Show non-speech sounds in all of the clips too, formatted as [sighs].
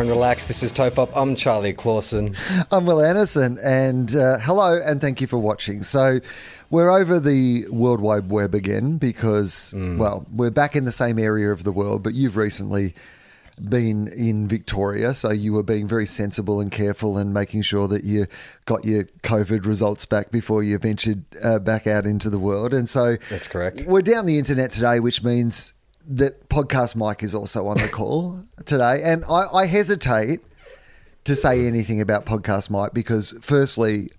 Everyone relax. This is Tofop. I'm Charlie Clausen. I'm Wil Anderson, and uh, hello, and thank you for watching. So, we're over the World Wide Web again because, well, we're back in the same area of the world, but you've recently been in Victoria, so you were being very sensible and careful and making sure that you got your COVID results back before you ventured uh, back out into the world. And so, That's correct. We're down the internet today, which means that podcast Mike is also on the call today, and I, I hesitate to say anything about podcast Mike because, firstly,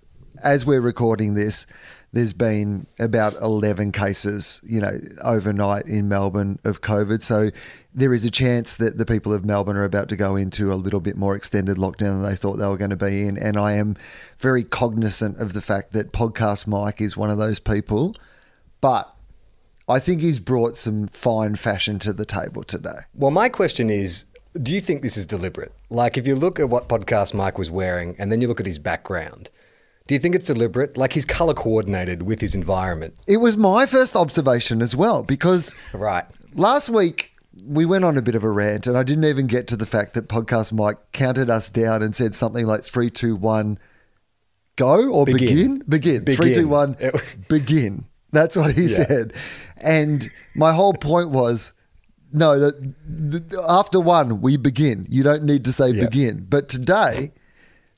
as we're recording this, there's been about 11 cases, you know, overnight in Melbourne of COVID. So there is a chance that the people of Melbourne are about to go into a little bit more extended lockdown than they thought they were going to be in. And I am very cognizant of the fact that podcast Mike is one of those people. But I think he's brought some fine fashion to the table today. Well, my question is do you think this is deliberate? Like, if you look at what podcast Mike was wearing and then you look at his background, do you think it's deliberate? Like, he's color coordinated with his environment. It was my first observation as well because Right. last week we went on a bit of a rant and I didn't even get to the fact that podcast Mike counted us down and said something like three, two, one, go or begin. Begin. Begin. Begin. Three, two, one, begin. That's what he Yeah. said. And my whole point was no, that that after one, we begin. You don't need to say Yeah. begin. But today,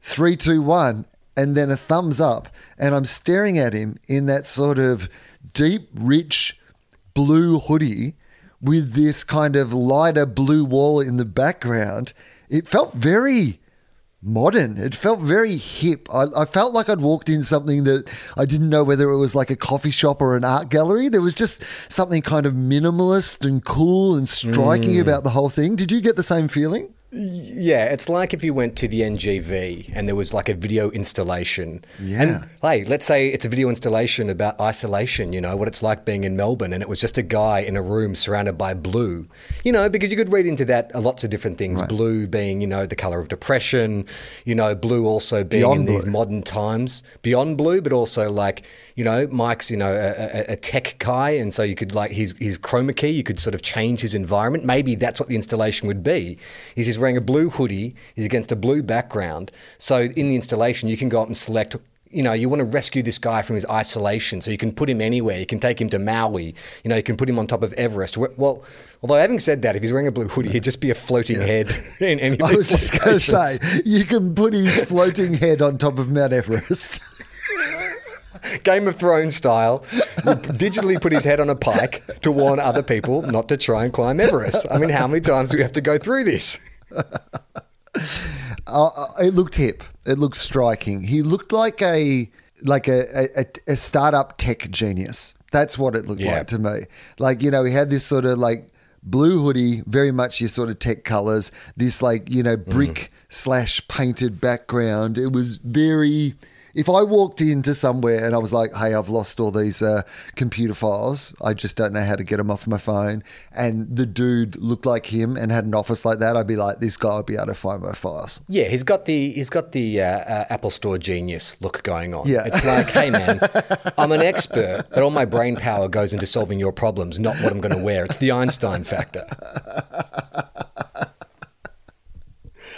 three, two, one, and then a thumbs up. And I'm staring at him in that sort of deep, rich blue hoodie with this kind of lighter blue wall in the background. It felt very modern. It felt very hip. I, I felt like I'd walked in something that I didn't know whether it was like a coffee shop or an art gallery. There was just something kind of minimalist and cool and striking mm. about the whole thing. Did you get the same feeling? Yeah, it's like if you went to the NGV and there was like a video installation. Yeah. And hey, let's say it's a video installation about isolation, you know, what it's like being in Melbourne, and it was just a guy in a room surrounded by blue. You know, because you could read into that lots of different things. Blue being, you know, the color of depression, you know, blue also being Beyond in these modern times, beyond blue, but also like, you know, Mike's, you know, a, a, a tech guy, and so you could like his his chroma key, you could sort of change his environment. Maybe that's what the installation would be. Is he's wearing a blue hoodie, he's against a blue background. So in the installation, you can go out and select. You know, you want to rescue this guy from his isolation, so you can put him anywhere. You can take him to Maui. You know, you can put him on top of Everest. Well, although having said that, if he's wearing a blue hoodie, he'd just be a floating head [laughs] in any. I was just going to say, you can put his floating head on top of Mount Everest. [laughs] Game of Thrones style, digitally put his head on a pike to warn other people not to try and climb Everest. I mean, how many times do we have to go through this? [laughs] Uh, it looked hip. It looked striking. He looked like a like a, a, a startup tech genius. That's what it looked Yeah. like to me. Like you know, he had this sort of like blue hoodie, very much your sort of tech colors. This like you know brick slash painted background. It was very. If I walked into somewhere and I was like, "Hey, I've lost all these uh, computer files. I just don't know how to get them off my phone," and the dude looked like him and had an office like that, I'd be like, "This guy would be able to find my files." Yeah, he's got the he's got the uh, uh, Apple Store genius look going on. Yeah. it's like, hey man, [laughs] I'm an expert, but all my brain power goes into solving your problems, not what I'm going to wear. It's the Einstein factor. [laughs]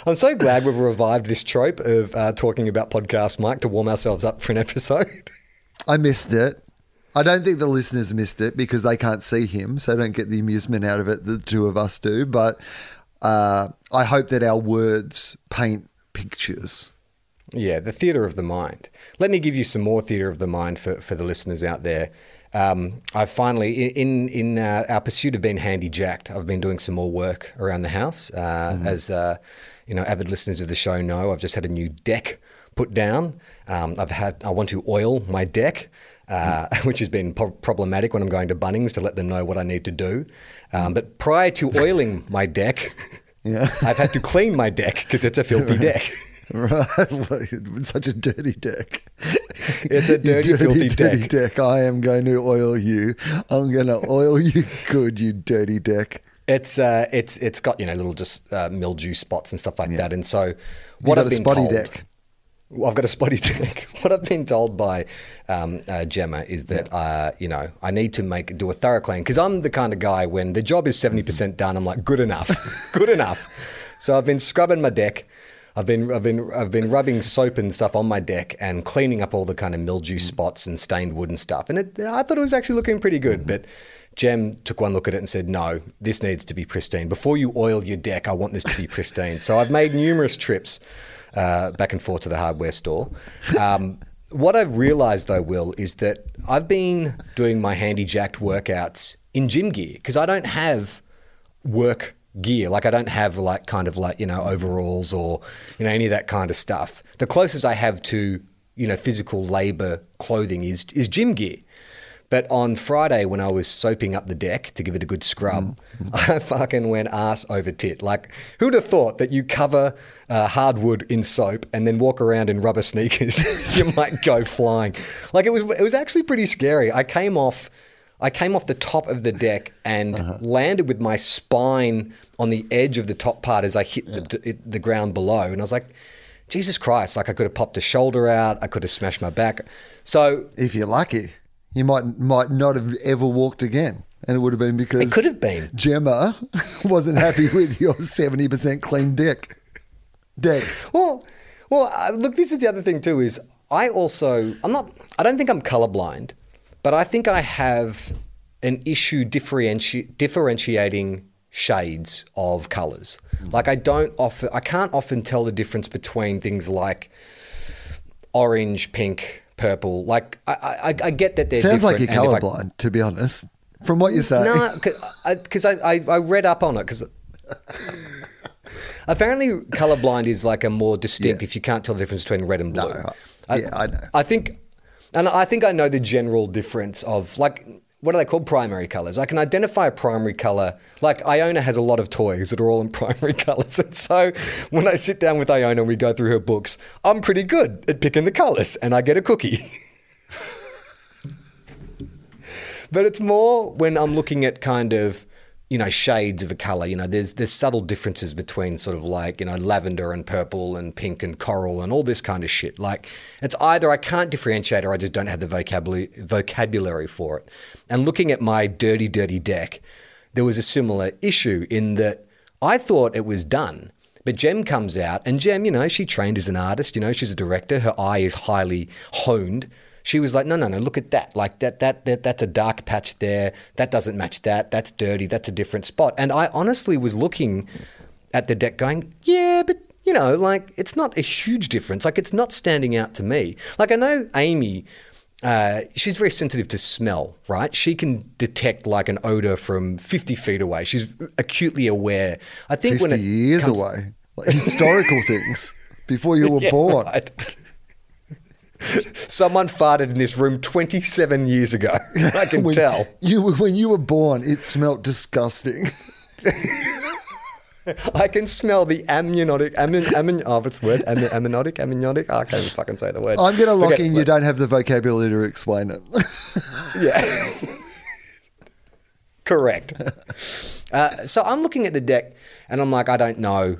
I'm so glad we've revived this trope of uh, talking about podcast Mike to warm ourselves up for an episode. [laughs] I missed it. I don't think the listeners missed it because they can't see him, so don't get the amusement out of it that the two of us do. But uh, I hope that our words paint pictures. Yeah, the theatre of the mind. Let me give you some more theatre of the mind for, for the listeners out there. Um, I've finally, in in uh, our pursuit of being handy jacked, I've been doing some more work around the house. Uh, As uh, you know, avid listeners of the show know, I've just had a new deck put down. Um, I've had I want to oil my deck. uh, [laughs] which has been po- problematic when I'm going to Bunnings to let them know what I need to do. Um, but prior to [laughs] oiling my deck, Yeah. [laughs] I've had to clean my deck because it's a filthy deck. Right, Well, such a dirty deck. It's a You dirty, filthy dirty deck. deck. I am going to oil you. I'm going to oil you good, you dirty deck. It's uh, it's it's got you know little just uh, mildew spots and stuff like Yeah. that. And so what I've a been spotty told, deck. I've got a spotty [laughs] deck. What I've been told by um, uh, Gemma is that uh, you know I need to make do a thorough clean because I'm the kind of guy when the job is seventy percent done, I'm like good enough, [laughs] good enough. So I've been scrubbing my deck. I've been I've been I've been rubbing soap and stuff on my deck and cleaning up all the kind of mildew spots and stained wood and stuff. And it, I thought it was actually looking pretty good, but. Jem took one look at it and said, "No, this needs to be pristine. Before you oil your deck, I want this to be pristine." So I've made numerous trips uh, back and forth to the hardware store. Um, what I've realised, though, Wil, is that I've been doing my handy jacked workouts in gym gear because I don't have work gear. Like I don't have like kind of like you know overalls or you know any of that kind of stuff. The closest I have to you know physical labor clothing is is gym gear. But on Friday, when I was soaping up the deck to give it a good scrub, [laughs] I fucking went ass over tit. Like, who'd have thought that you cover uh, hardwood in soap and then walk around in rubber sneakers? [laughs] you might go flying. Like, it was, it was actually pretty scary. I came off. I came off the top of the deck and landed with my spine on the edge of the top part as I hit the, the ground below. And I was like, Jesus Christ, like I could have popped a shoulder out, I could have smashed my back. So If you're lucky, you might might not have ever walked again. And it would have been because It could have been. Gemma [laughs] wasn't happy with your 70% clean deck. Deck. Well, well, uh, look. This is the other thing too. Is I also I'm not. I don't think I'm colorblind, but I think I have an issue differenti- differentiating shades of colors. Like I don't often. I can't often tell the difference between things like orange, pink, purple. Like I, I, I get that they're Sounds like you're if I- colorblind, to be honest. From what you're saying. no, because I, I, I read up on it because [laughs] apparently colorblind is like a more distinct Yeah. if you can't tell the difference between red and blue. No, I- yeah, I know. I think, and I think I know the general difference of like what are they called? Primary colors. I can identify a primary color. Like Iona has a lot of toys that are all in [laughs] primary colors, and so when I sit down with Iona and we go through her books, I'm pretty good at picking the colors, and I get a cookie. [laughs] But it's more when I'm looking at kind of, you know, shades of a color. You know, there's there's subtle differences between sort of like you know lavender and purple and pink and coral and all this kind of shit. Like it's either I can't differentiate or I just don't have the vocabulary vocabulary for it. And looking at my dirty, dirty deck, there was a similar issue in that I thought it was done. But Jem comes out, and Jem, you know, she trained as an artist. You know, she's a director. Her eye is highly honed. She was like, no, no, no, look at that. Like that, that, that, that's a dark patch there. That doesn't match that. That's dirty. That's a different spot. And I honestly was looking at the deck going, yeah, but you know, like it's not a huge difference. Like it's not standing out to me. Like I know Amy, uh, she's very sensitive to smell, right? She can detect like an odor from 50 feet away. She's acutely aware. I think 50 when it years comes- away. Like historical things. Before you [laughs] were Yeah, born. right. Someone farted in this room 27 years ago. [laughs] I can when tell. You when you were born, it smelt disgusting. [laughs] I can smell the amniotic, amnion, amnion, oh, what's the word? Am, amniotic, amniotic? I can't even fucking say the word. I'm going to lock Forget in. You don't have the vocabulary to explain it. [laughs] Yeah. Correct. Uh, so I'm looking at the deck and I'm like, I don't know.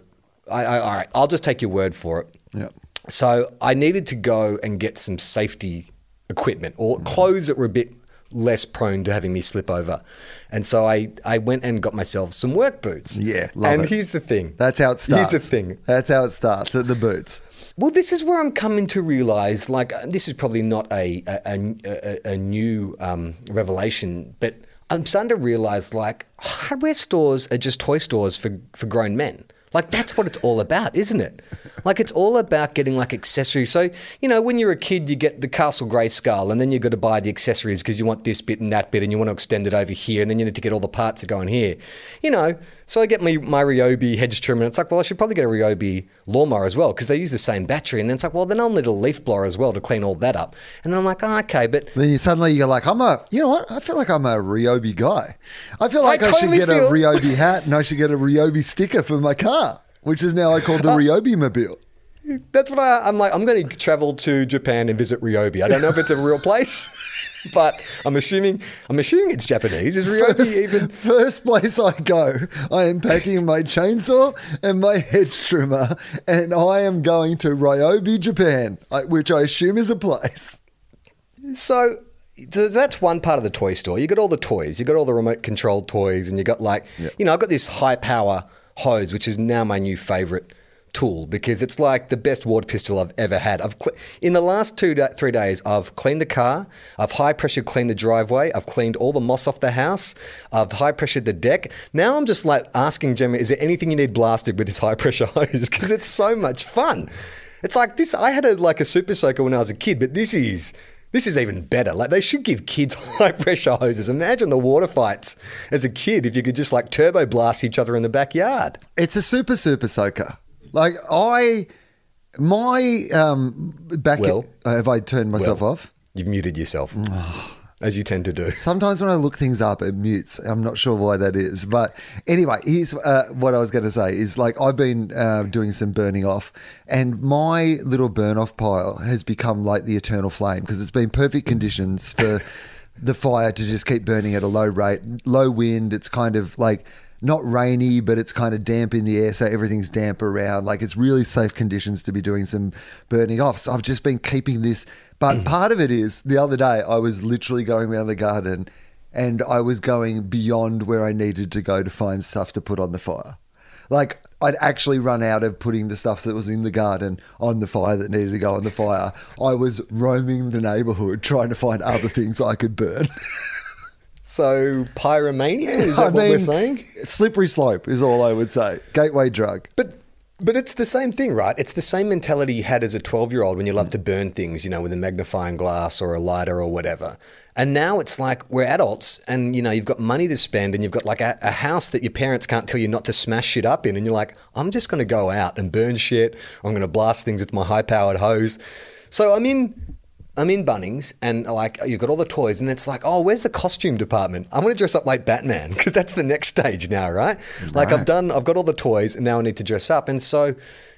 I, I, all right, I'll just take your word for it. Yeah. So I needed to go and get some safety equipment or clothes that were a bit less prone to having me slip over. And so I, I went and got myself some work boots. Yeah, love and it. here's the thing. That's how it starts. Here's the thing. That's how it starts at the boots. Well, this is where I'm coming to realize, like, uh, this is probably not a a, a, a- a new um, revelation, but I'm starting to realize, like, hardware stores are just toy stores for, for grown men. Like that's what it's all about, isn't it? Like it's all about getting like accessories. So you know, when you're a kid, you get the Castle Grayskull, and then you've got to buy the accessories because you want this bit and that bit, and you want to extend it over here, and then you need to get all the parts that go in here. You know, so I get my my Ryobi hedge trimmer, and it's like, well, I should probably get a Ryobi lawnmower as well because they use the same battery. And then it's like, well, then I'll need a leaf blower as well to clean all that up. And then I'm like, oh, okay, but Then you suddenly you're like, I'm a, you know what? I feel like I'm a Ryobi guy. I feel like I, totally should get feel- a Ryobi hat and I should get a Ryobi sticker for my car, which is now I call the [laughs] Ryobi mobile. That's what I, I'm like. I'm going to travel to Japan and visit Ryobi. I don't know if it's a real place, [laughs] but I'm assuming I'm assuming it's Japanese. Is Ryobi First, even? first place I go, I am packing my chainsaw and my hedge trimmer, and I am going to Ryobi, Japan, which I assume is a place. So, so that's one part of the toy store. You got all the toys. You got all the remote controlled toys, and you got like you know I've got this high power hose, which is now my new favorite tool because it's like the best water pistol I've ever had. I've cle in the last two da- three days I've cleaned the car, I've high pressure cleaned the driveway, I've cleaned all the moss off the house, I've high pressured the deck. Now I'm just like asking Gemma, is there anything you need blasted with this high pressure [laughs] hose? Because it's so much fun. It's like this. I had a like a super soaker when I was a kid, but this is this is even better. Like they should give kids [laughs] high pressure hoses. Imagine the water fights as a kid if you could just like turbo blast each other in the backyard. It's a super super soaker. Like I, my um, back. Wil? uh, have I turned myself Wil, off? You've muted yourself, [sighs] as you tend to do. Sometimes when I look things up, it mutes. I'm not sure why that is. But anyway, here's uh, what I was going to say is like I've been uh, doing some burning off, and my little burn off pile has become like the eternal flame because it's been perfect conditions for [laughs] the fire to just keep burning at a low rate, low wind. It's kind of like not rainy, but it's kind of damp in the air, so everything's damp around. Like it's really safe conditions to be doing some burning off. So I've just been keeping this. But mm. part of it is the other day I was literally going around the garden and I was going beyond where I needed to go to find stuff to put on the fire. Like I'd actually run out of putting the stuff that was in the garden on the fire that needed to go on the fire. I was roaming the neighborhood trying to find other things I could burn. [laughs] So pyromania is that what we're saying? Slippery slope is all I would say. Gateway drug. But but it's the same thing, right? It's the same mentality you had as a 12 year old when you love to burn things, you know, with a magnifying glass or a lighter or whatever. And now it's like we're adults and, you know, you've got money to spend and you've got like a, a house that your parents can't tell you not to smash shit up in. And you're like, I'm just going to go out and burn shit. I'm going to blast things with my high powered hose. So I'm in I'm in Bunnings and like you've got all the toys and it's like, oh, where's the costume department? I want to dress up like Batman [laughs] because that's the next stage now, right? Like I've done, I've got all the toys and now I need to dress up. And so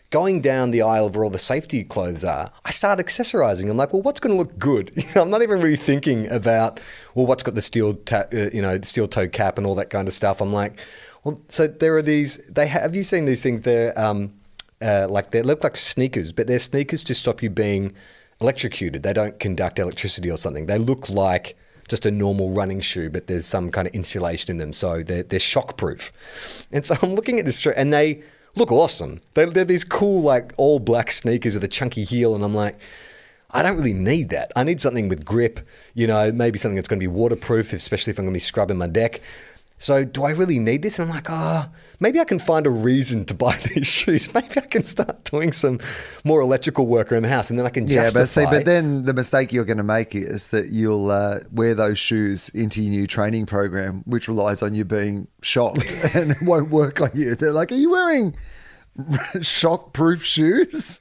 going down the aisle of where all the safety clothes are, I start accessorizing. I'm like, well, what's going to look good? [laughs] You know, I'm not even really thinking about, well, what's got the steel, ta- uh, you know, steel toe cap and all that kind of stuff. I'm like, well, so there are these, they have, have you seen these things? They're, um, uh, like they look like sneakers, but they're sneakers to stop you being electrocuted. They don't conduct electricity or something. They look like just a normal running shoe, but there's some kind of insulation in them, so they're they're shockproof. And so [laughs] I'm looking at this shoe, and they look awesome. They, they're these cool like all black sneakers with a chunky heel, and I'm like. I don't really need that. I need something with grip, you know, maybe something that's going to be waterproof, especially if I'm going to be scrubbing my deck. So, do I really need this? And I'm like, ah, oh, maybe I can find a reason to buy [laughs] these shoes. [laughs] Maybe I can start doing some more electrical work around the house, and then I can just. Yeah, justify. but see, but then the mistake you're going to make is that you'll uh, wear those shoes into your new training program, which relies on you being shocked [laughs] and it won't work on you. They're like, "Are you wearing shock-proof shoes?"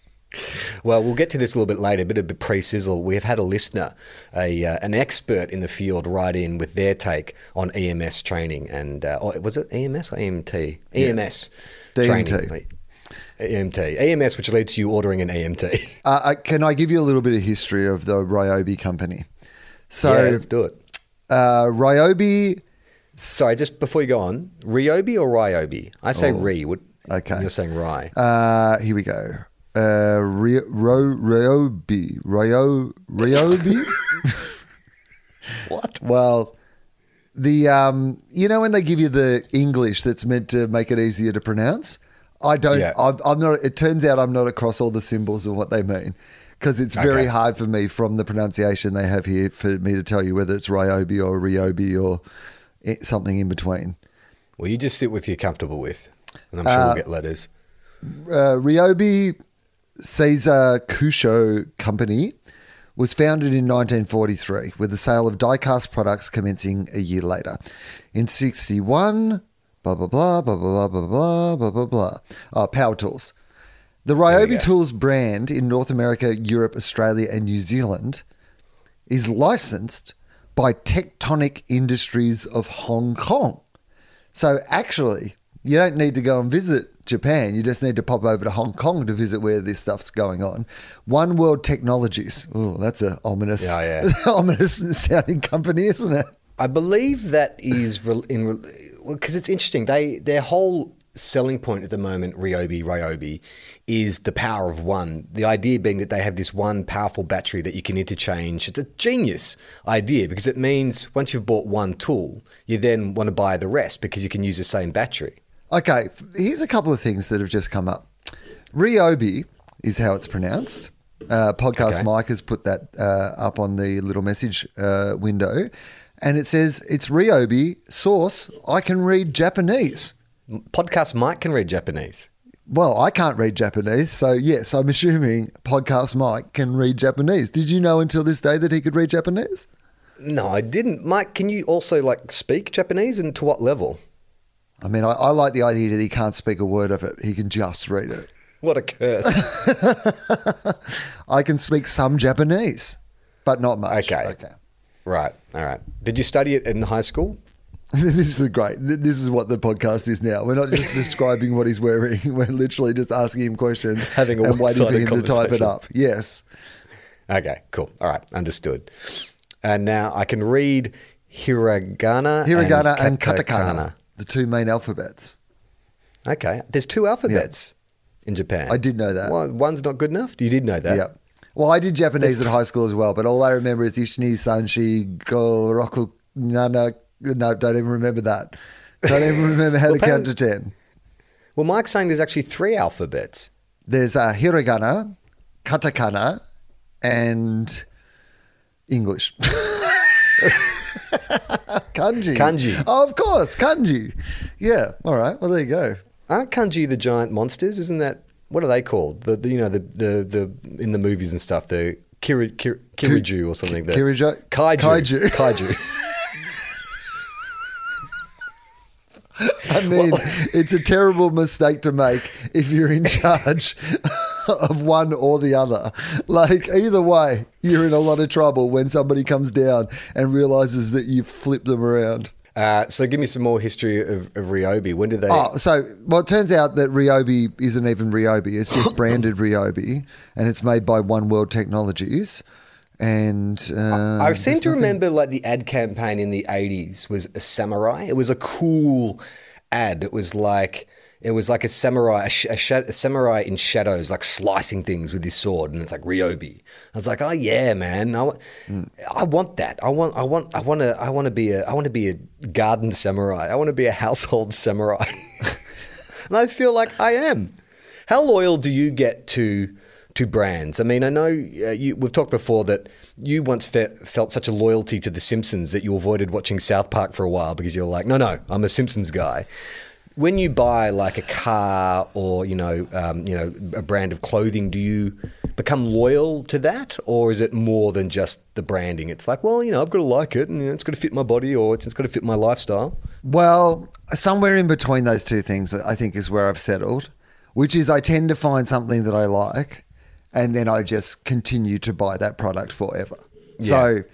Well, we'll get to this a little bit later, a bit of a pre-sizzle. We have had a listener, a uh, an expert in the field, write in with their take on EMS training, and uh, oh, was it EMS or EMT? EMS DMT. training. EMT, EMS, which leads to you ordering an EMT. Uh, uh, can I give you a little bit of history of the Ryobi company? So, yeah, let's do it. uh, Ryobi. Sorry, just before you go on, Ryobi or Ryobi? I say Re. What, Oh, okay. You're saying Rye. Uh, here we go. Uh, Ro- Ryobi. Ryo- Ryobi. what? Well, the um, you know when they give you the English that's meant to make it easier to pronounce, I don't. Yeah. I'm, I'm not. It turns out I'm not across all the symbols and what they mean because it's very Okay. hard for me from the pronunciation they have here for me to tell you whether it's Ryobi or Ryobi or something in between. Well, you just sit with you're comfortable with, and I'm sure Uh, we'll get letters. uh, Ryobi Seisakusho Company was founded in 1943 with the sale of die-cast products commencing a year later. In 61, blah, blah, blah, blah, blah, blah, blah, blah, blah, blah. Oh, Power Tools. The Ryobi. Tools brand in North America, Europe, Australia, and New Zealand is licensed by Techtronic Industries of Hong Kong. So actually, you don't need to go and visit Japan. You just need to pop over to Hong Kong to visit where this stuff's going on. One World Technologies. Oh, that's a ominous, Yeah, yeah. [laughs] ominous sounding company, isn't it? I believe that is re- in because it's interesting. They their whole selling point at the moment, Ryobi, Ryobi, is the power of one. The idea being that they have this one powerful battery that you can interchange. It's a genius idea because it means once you've bought one tool, you then want to buy the rest because you can use the same battery. Okay, here's a couple of things that have just come up. Ryobi is how it's pronounced. Uh, Podcast Okay. Mike has put that uh, up on the little message uh, window, and it says it's Ryobi. Source: I can read Japanese. Podcast Mike can read Japanese. Well, I can't read Japanese, so yes, I'm assuming Podcast Mike can read Japanese. Did you know until this day that he could read Japanese? No, I didn't. Mike, can you also like speak Japanese and to what level? I mean, I, I like the idea that he can't speak a word of it; he can just read it. What a curse. [laughs] I can speak some Japanese, but not much. Okay. Okay. right. All right. Did you study it in high school? [laughs] this is great. This is what the podcast is now. We're not just [laughs] describing what he's wearing. We're literally just asking him questions, Having a and waiting for him to type it up. Yes. Okay, cool. All right, understood. And now I can read hiragana, Hiragana and, and katakana, the two main alphabets. Okay, there's two alphabets in Japan. I did know that. Well, one's not good enough. You did know that. Yeah. Well, I did Japanese at high school as well, but all I remember is Ishni, Sanshi, Goroku, Nana. No, don't even remember that. Don't even remember how to [laughs] count to 10. Well, Mike's saying there's actually three alphabets. There's uh, hiragana, katakana, and English. [laughs] [laughs] kanji. Kanji. Oh, of course, kanji. Yeah. All right. Well, there you go. Aren't kanji the giant monsters? Isn't that what are they called? The, the you know the, the the in the movies and stuff the kiri, kiri, kiriju or something. The, Kiriju- kaiju kaiju. kaiju. [laughs] I [laughs] mean, it's a terrible mistake to make if you're in charge [laughs] of one or the other. Like, either way, you're in a lot of trouble when somebody comes down and realizes that you've flipped them around. Uh, so give me some more history of, of Ryobi. When did they? Oh, so well, it turns out that Ryobi isn't even Ryobi. It's just [laughs] branded Ryobi, and it's made by One World Technologies. And uh, I seem to nothing- remember like the ad campaign in the 80s was a samurai. It was a cool ad. It was like it was like a samurai, a, a, sh- a samurai in shadows, like slicing things with his sword, and it's like Ryobi. I was like, oh yeah, man, I, wa- I want that. I want, I want, I want to, I want to be a, I want to be a garden samurai. I want to be a household [laughs] samurai, and I feel like I am. How loyal do you get to to brands? I mean, I know uh, you, we've talked before that you once fe- felt such a loyalty to The Simpsons that you avoided watching South Park for a while because you're like, no, no, I'm a Simpsons guy. When you buy like a car or you know, um, you know, a brand of clothing, do you become loyal to that, or is it more than just the branding? It's like, well, you know, I've got to like it, and you know, it's got to fit my body, or it's, it's got to fit my lifestyle. Well, somewhere in between those two things, I think, is where I've settled, which is I tend to find something that I like, and then I just continue to buy that product forever. So,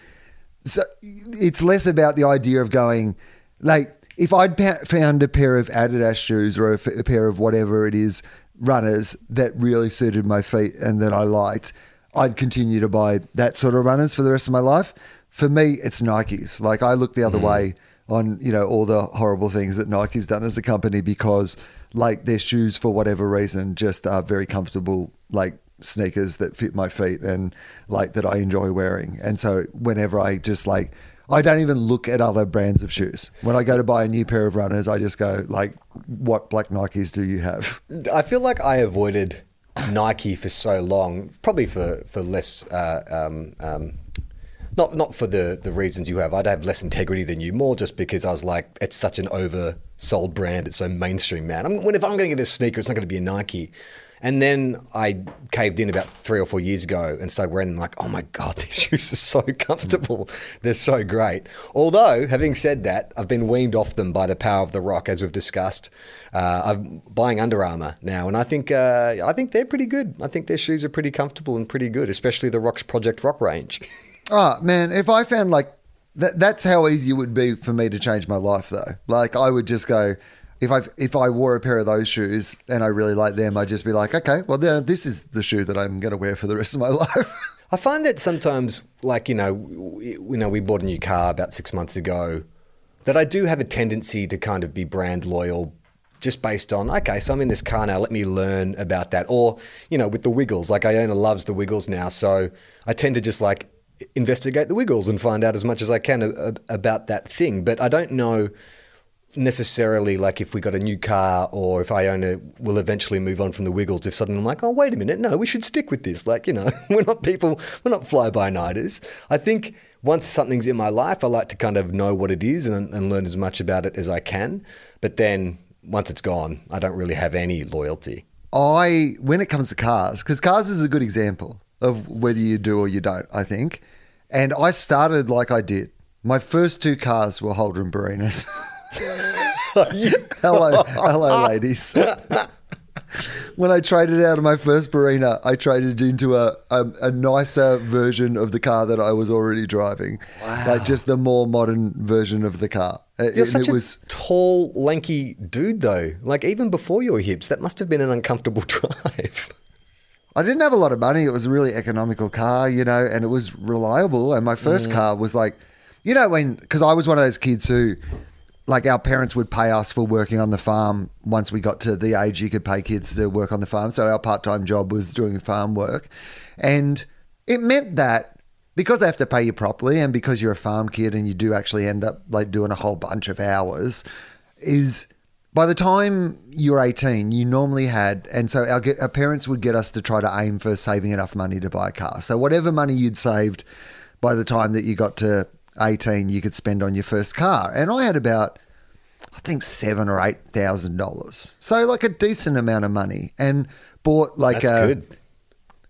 so it's less about the idea of going like if I'd pa- found a pair of Adidas shoes or a, f- a pair of whatever it is runners that really suited my feet and that I liked, I'd continue to buy that sort of runners for the rest of my life. For me, it's Nikes. Like I look the other mm. way on you know all the horrible things that Nike's done as a company because like their shoes for whatever reason just are very comfortable like sneakers that fit my feet and like that I enjoy wearing. And so whenever I just like I don't even look at other brands of shoes. When I go to buy a new pair of runners, I just go like what black Nikes do you have? I feel like I avoided Nike for so long, probably for for less uh, um, um, Not not for the the reasons you have. I'd have less integrity than you. More just because I was like, it's such an oversold brand. It's so mainstream, man. I'm, when if I'm going to get a sneaker, it's not going to be a Nike. And then I caved in about three or four years ago and started wearing them. Like, oh my god, [laughs] these shoes are so comfortable. They're so great. Although, having said that, I've been weaned off them by the power of the rock, as we've discussed. Uh, I'm buying Under Armour now, and I think uh, I think they're pretty good. I think their shoes are pretty comfortable and pretty good, especially the Rock's Project Rock range. Oh [laughs] man, if I found like that, that's how easy it would be for me to change my life, though. Like I would just go. If I if I wore a pair of those shoes and I really like them, I'd just be like, okay, well, then this is the shoe that I'm going to wear for the rest of my [laughs] life. I find that sometimes, like you know, we, you know, we bought a new car about six months ago. That I do have a tendency to kind of be brand loyal, just based on okay, so I'm in this car now. Let me learn about that, or you know, with the Wiggles. Like Iona loves the Wiggles now, so I tend to just like investigate the Wiggles and find out as much as I can a, a, about that thing. But I don't know necessarily like if we got a new car or if Iona will eventually move on from the Wiggles. If suddenly I'm like, oh wait a minute, no, we should stick with this. Like you know, [laughs] we're not people, we're not fly by nighters. I think once something's in my life, I like to kind of know what it is and, and learn as much about it as I can. But then once it's gone, I don't really have any loyalty. I when it comes to cars, because cars is a good example of whether you do or you don't. I think, and I started like I did. My first two cars were Holden Barinas. [laughs] hello, hello, ladies. when I traded out of my first Barina, I traded into a, a, a nicer version of the car that I was already driving, like just the more modern version of the car. It- You're and such it a was tall, lanky dude, though. Like even before your hips, that must have been an uncomfortable [laughs] drive. I didn't have a lot of money. It was a really economical car, you know, and it was reliable. And my first mm. car was like, you know, when, because I was one of those kids who, like, our parents would pay us for working on the farm once we got to the age you could pay kids to work on the farm. So our part time job was doing farm work. And it meant that because they have to pay you properly and because you're a farm kid and you do actually end up like doing a whole bunch of hours, is by the time you're 18, you normally had, and so our, our parents would get us to try to aim for saving enough money to buy a car. So whatever money you'd saved by the time that you got to 18, you could spend on your first car. And I had about, I think seven or eight thousand dollars. So like a decent amount of money, and bought like That's a good.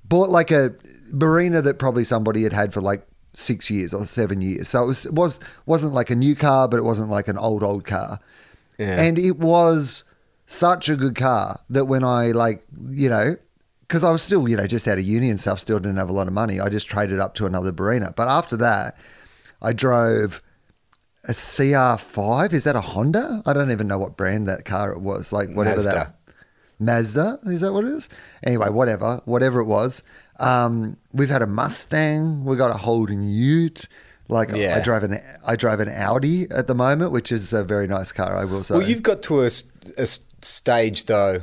bought like a Barina that probably somebody had had for like six years or seven years. So it was it was wasn't like a new car, but it wasn't like an old old car. Yeah. And it was such a good car that when I like you know. Because I was still, you know, just out of uni and stuff, still didn't have a lot of money. I just traded up to another Barina. But after that, I drove a CR5. Is that a Honda? I don't even know what brand that car it was. Like whatever Mazda. that Mazda. Is that what it is? Anyway, whatever, whatever it was. Um, we've had a Mustang. We got a Holden Ute. Like Yeah. I drive an I drive an Audi at the moment, which is a very nice car. I will say. Well, you've got to a, a stage though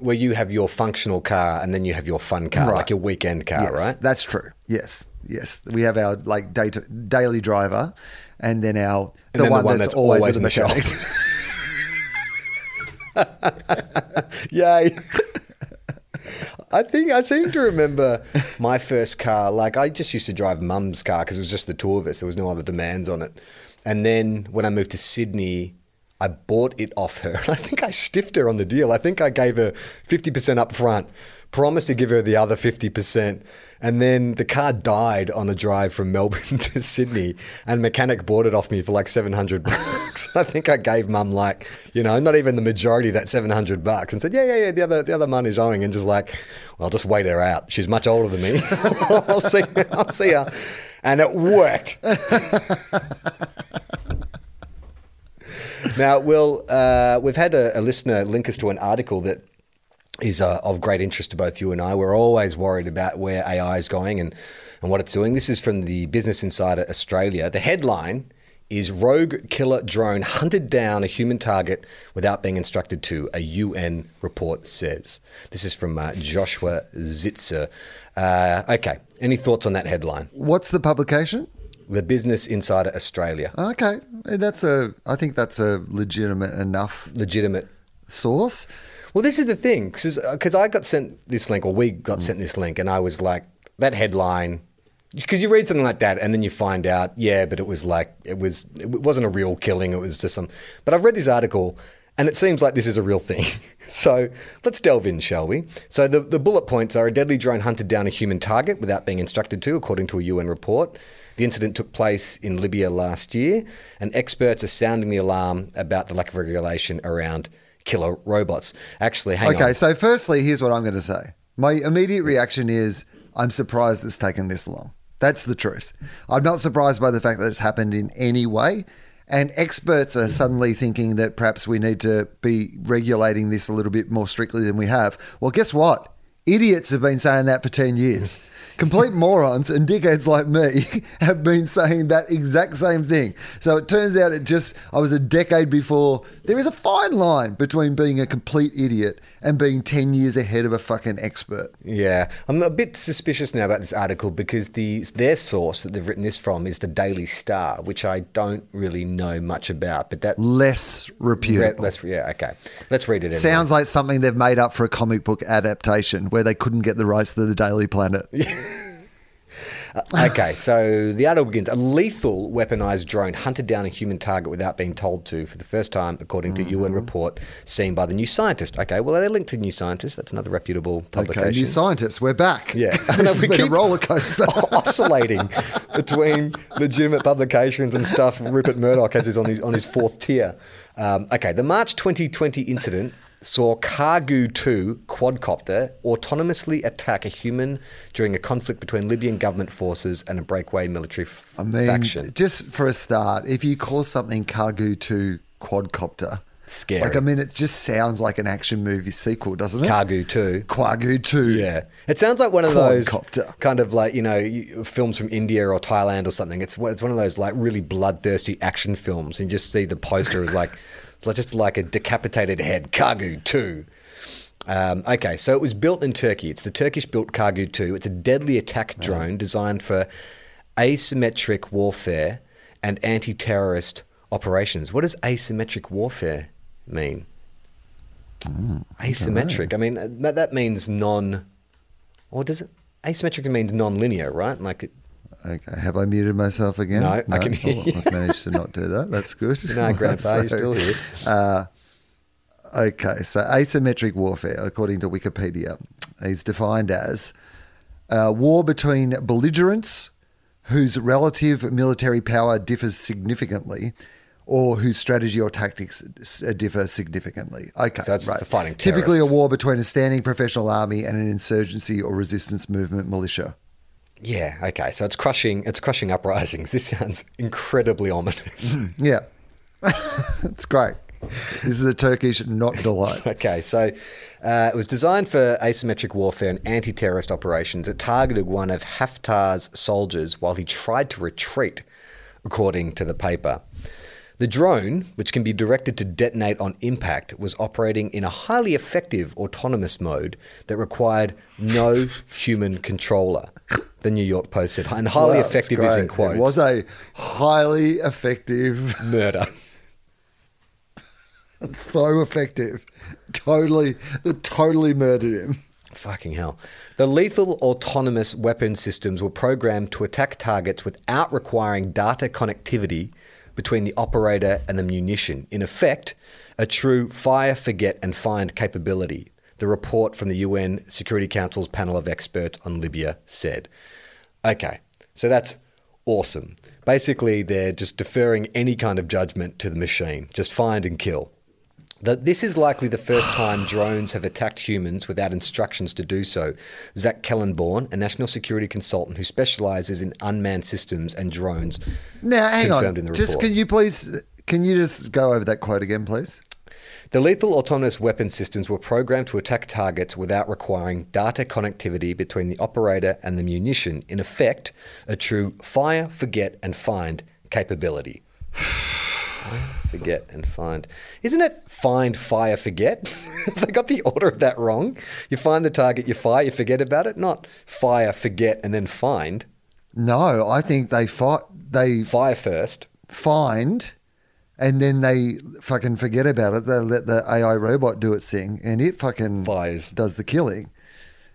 where you have your functional car and then you have your fun car, Right. like your weekend car, yes, right? That's true. Yes, yes. We have our like day to, daily driver, and then our And then the one that's, that's always, always in the the mechanics. [laughs] Yay. [laughs] I think I seem to remember my first car. Like I just used to drive mum's car because it was just the two of us. There was no other demands on it. And then when I moved to Sydney, I bought it off her. [laughs] I think I stiffed her on the deal. I think I gave her fifty percent up front, promised to give her the other fifty percent. And then the car died on a drive from Melbourne [laughs] to Sydney, and mechanic bought it off me for like seven hundred bucks. [laughs] I think I gave mum like, you know, not even the majority of that seven hundred bucks, and said, yeah, yeah, yeah, the other the other money's owing, and just like, well, I'll just wait her out. She's much older than me. [laughs] I'll see, I'll see her, and it worked. Now, Wil, uh, we've had a, a listener link us to an article that is uh, of great interest to both you and I. We're always worried about where AI is going and, and what it's doing. This is from the Business Insider Australia. The headline is Rogue Killer Drone Hunted Down a Human Target Without Being Instructed to, a UN report says. This is from uh, Joshua Zitser. Uh, okay, any thoughts on that headline? What's the publication? The Business Insider Australia. Okay, that's a. I think that's a legitimate enough Legitimate source. Well, this is the thing, because uh, I got sent this link, or we got sent this link, and I was like, that headline, because you read something like that and then you find out, yeah, but it was like it was it wasn't a real killing. It was just some. But I've read this article and it seems like this is a real thing. [laughs] So let's delve in, shall we? So the, the bullet points are a deadly drone hunted down a human target without being instructed to, according to a UN report. The incident took place in Libya last year, and experts are sounding the alarm about the lack of regulation around killer robots. Actually, hang Okay, on. so firstly, here's what I'm going to say. My immediate reaction is I'm surprised it's taken this long. That's the truth. I'm not surprised by the fact that it's happened in any way. And experts are suddenly thinking that perhaps we need to be regulating this a little bit more strictly than we have. Well, guess what? Idiots have been saying that for 10 years. Complete morons and dickheads like me [laughs] have been saying that exact same thing. So it turns out it just, I was a decade before. There is a fine line between being a complete idiot and being 10 years ahead of a fucking expert. Yeah, I'm a bit suspicious now about this article because the their source that they've written this from is the Daily Star, which I don't really know much about. But that Less reputable. let's yeah okay, let's read it. Anyway. Sounds like something they've made up for a comic book adaptation where they couldn't get the rights to the Daily Planet. [laughs] [laughs] okay, so the article begins. A lethal weaponized drone hunted down a human target without being told to for the first time, according to Mm-hmm. UN report seen by the New Scientist. Okay, well, they're linked to New Scientist. That's another reputable publication. Okay, new Scientist, we're back. Yeah. [laughs] this has we been a keep- roller coaster. [laughs] oscillating between legitimate publications and stuff. Rupert Murdoch has his on his on his fourth tier. Um, okay, the March 2020 incident saw Kargu 2 quadcopter autonomously attack a human during a conflict between Libyan government forces and a breakaway military f- I mean, faction. just for a start, if you call something Kargu 2 quadcopter, Scary. Like, I mean, it just sounds like an action movie sequel, doesn't it? Kargu 2. Quagu 2. Yeah, it sounds like one of those Quadcopter. kind of like you know films from India or Thailand or something. It's one- it's one of those like really bloodthirsty action films, and you just see the poster as like just like a decapitated head. Kargu two. Um, okay, so it was built in Turkey. It's the Turkish-built Kargu two. It's a deadly attack drone designed for asymmetric warfare and anti-terrorist operations. What does asymmetric warfare mean? Asymmetric. I mean, uh, that, that means non. Or does it? Asymmetric means non-linear, right? Like, it, Okay, have I muted myself again? No, I can hear Oh, you. I've managed to not do that. That's good. [laughs] No, Grandpa, you're still here. [laughs] Uh, okay, so asymmetric warfare, according to Wikipedia, is defined as uh, war between belligerents whose relative military power differs significantly. Or whose strategy or tactics differ significantly. Okay, So that's right. for fighting Typically, a war between a standing professional army and an insurgency or resistance movement militia. Yeah, okay. So it's crushing. It's crushing uprisings. [laughs] This sounds incredibly ominous. Yeah, [laughs] it's great. This is a Turkish not delight. [laughs] Okay, so uh, it was designed for asymmetric warfare and anti-terrorist operations. It targeted one of Haftar's soldiers while he tried to retreat, according to the paper. The drone, which can be directed to detonate on impact, was operating in a highly effective autonomous mode that required no [laughs] human controller. The New York Post said, and highly Wow, effective is in quotes. It was a highly effective, [laughs] murder. [laughs] so effective. Totally, that totally murdered him. Fucking hell. The lethal autonomous weapon systems were programmed to attack targets without requiring data connectivity between the operator and the munition. In effect, a true fire, forget, and find capability, the report from the UN Security Council's panel of experts on Libya said. Okay, so that's awesome. Basically, they're just deferring any kind of judgment to the machine. Just find and kill. That this is likely the first time drones have attacked humans without instructions to do so. Zach Kallenborn, a national security consultant who specializes in unmanned systems and drones, Now, hang confirmed on. in the Just report. can you please, can you just go over that quote again, please? The lethal autonomous weapon systems were programmed to attack targets without requiring data connectivity between the operator and the munition. In effect, a true fire, forget, and find capability. [sighs] Forget, and find. Isn't it find, fire, forget? [laughs] Have they got the order of that wrong? You find the target, you fire, you forget about it, not fire, forget, and then find. No, I think they fight. They Fire first. find, and then they fucking forget about it. They let the AI robot do its thing, and it fucking Fires. does the killing.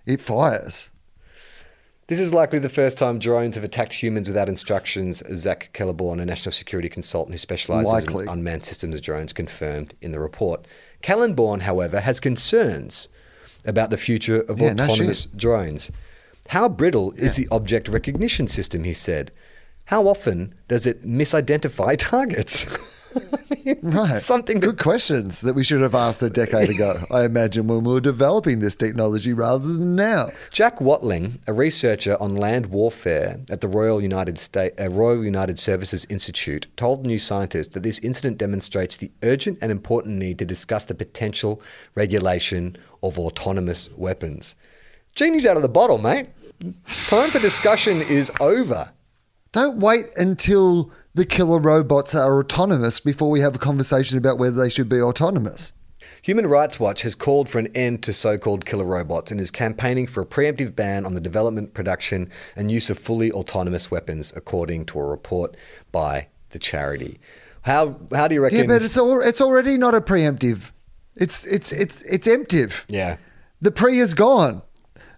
It fires. This is likely the first time drones have attacked humans without instructions, Zach Kallenborn, a national security consultant who specializes Likely. in unmanned systems drones, confirmed in the report. Kallenborn, however, has concerns about the future of Yeah, autonomous shit. drones. How brittle is the object recognition system, he said. How often does it misidentify [laughs] targets? [laughs] Right. Something that Good questions that we should have asked a decade ago, [laughs] I imagine, when we were developing this technology rather than now. Jack Watling, a researcher on land warfare at the Royal United State, uh, Royal United Services Institute, told New Scientist that this incident demonstrates the urgent and important need to discuss the potential regulation of autonomous weapons. Genie's out of the bottle, mate. Time for discussion is over. Don't wait until the killer robots are autonomous before we have a conversation about whether they should be autonomous. Human Rights Watch has called for an end to so called killer robots and is campaigning for a preemptive ban on the development, production, and use of fully autonomous weapons, according to a report by the charity. How, how do you reckon? Yeah, but it's all, it's already not a preemptive. It's it's it's it's emptive. Yeah. The pre is gone.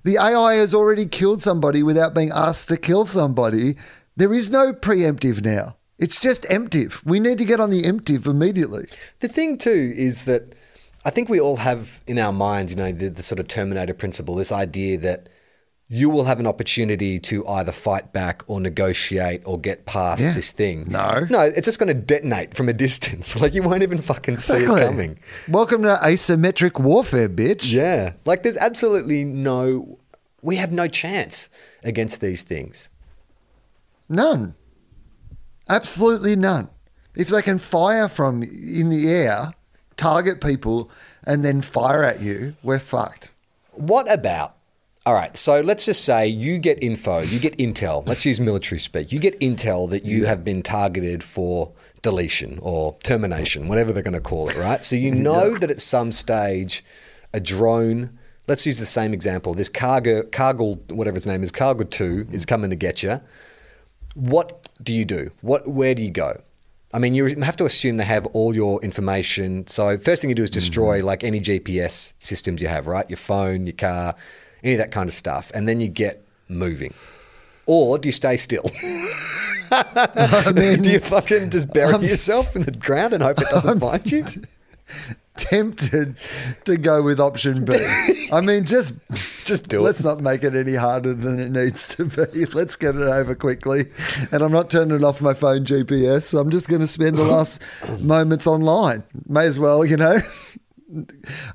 The AI has already killed somebody without being asked to kill somebody. There is no preemptive now. It's just emptive. We need to get on the emptive immediately. The thing too is that I think we all have in our minds, you know, the, the sort of Terminator principle, this idea that you will have an opportunity to either fight back or negotiate or get past Yeah. this thing. No. No, it's just going to detonate from a [laughs] distance. Like you won't even fucking see it coming. Welcome to asymmetric warfare, bitch. Yeah. Like there's absolutely no, we have no chance against these things. None. Absolutely none. If they can fire from in the air, target people, and then fire at you, we're fucked. What about? All right, so let's just say you get info, you get intel. Let's use military speak. You get intel that you have been targeted for deletion or termination, whatever they're going to call it, right? So you [laughs] know that at some stage a drone, let's use the same example, this cargo, Cargill, whatever its name is, Kargu 2 is coming to get you. What do you do? What, where do you go? I mean, you have to assume they have all your information. So first thing you do is destroy like any GPS systems you have, right? Your phone, your car, any of that kind of stuff, and then you get moving. Or do you stay still? [laughs] do you fucking just bury yourself in the ground and hope it doesn't find you? [laughs] Tempted to go with option B. I mean, just Just do it. Let's not make it any harder than it needs to be. [laughs] Let's get it over quickly. And I'm not turning off my phone GPS. So I'm just going to spend the last [laughs] moments online. May as well, you know. [laughs]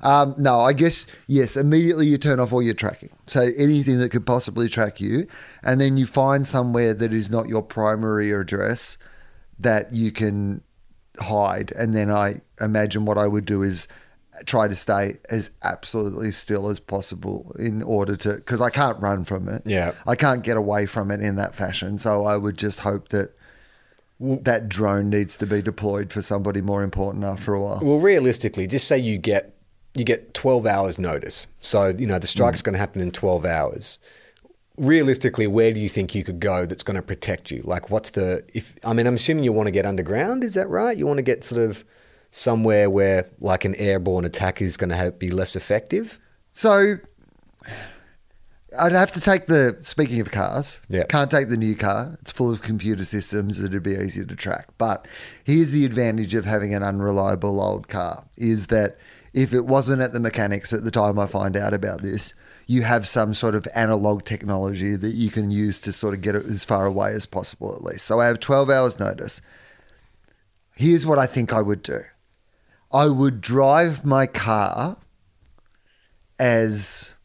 Um, no, I guess yes. Immediately you turn off all your tracking, so anything that could possibly track you, and then you find somewhere that is not your primary address that you can hide. And then I imagine what I would do is try to stay as absolutely still as possible in order to because I can't run from it. Yeah. I can't get away from it in that fashion. So I would just hope that that drone needs to be deployed for somebody more important after a while. Well, realistically, just say you get you get 12 hours notice. So, you know, the strike's mm. going to happen in 12 hours. Realistically, where do you think you could go that's going to protect you? Like what's the if I mean, I'm assuming you want to get underground, is that right? You want to get sort of somewhere where like an airborne attack is going to have, be less effective? So I'd have to take the speaking of cars. Yeah. Can't take the new car. It's full of computer systems that'd be easier to track. But here's the advantage of having an unreliable old car is that if it wasn't at the mechanics at the time I find out about this, you have some sort of analog technology that you can use to sort of get it as far away as possible at least. So I have 12 hours notice. Here's what I think I would do. I would drive my car as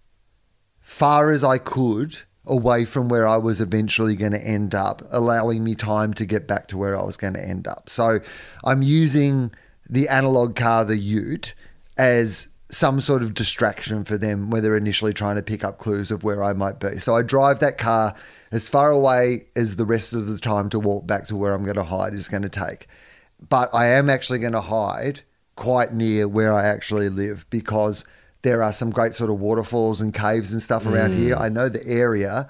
far as I could away from where I was eventually going to end up, allowing me time to get back to where I was going to end up. So I'm using the analog car, the Ute, as some sort of distraction for them when they're initially trying to pick up clues of where I might be. So I drive that car as far away as the rest of the time to walk back to where I'm going to hide is going to take. But I am actually going to hide quite near where I actually live because there are some great sort of waterfalls and caves and stuff around here. I know the area.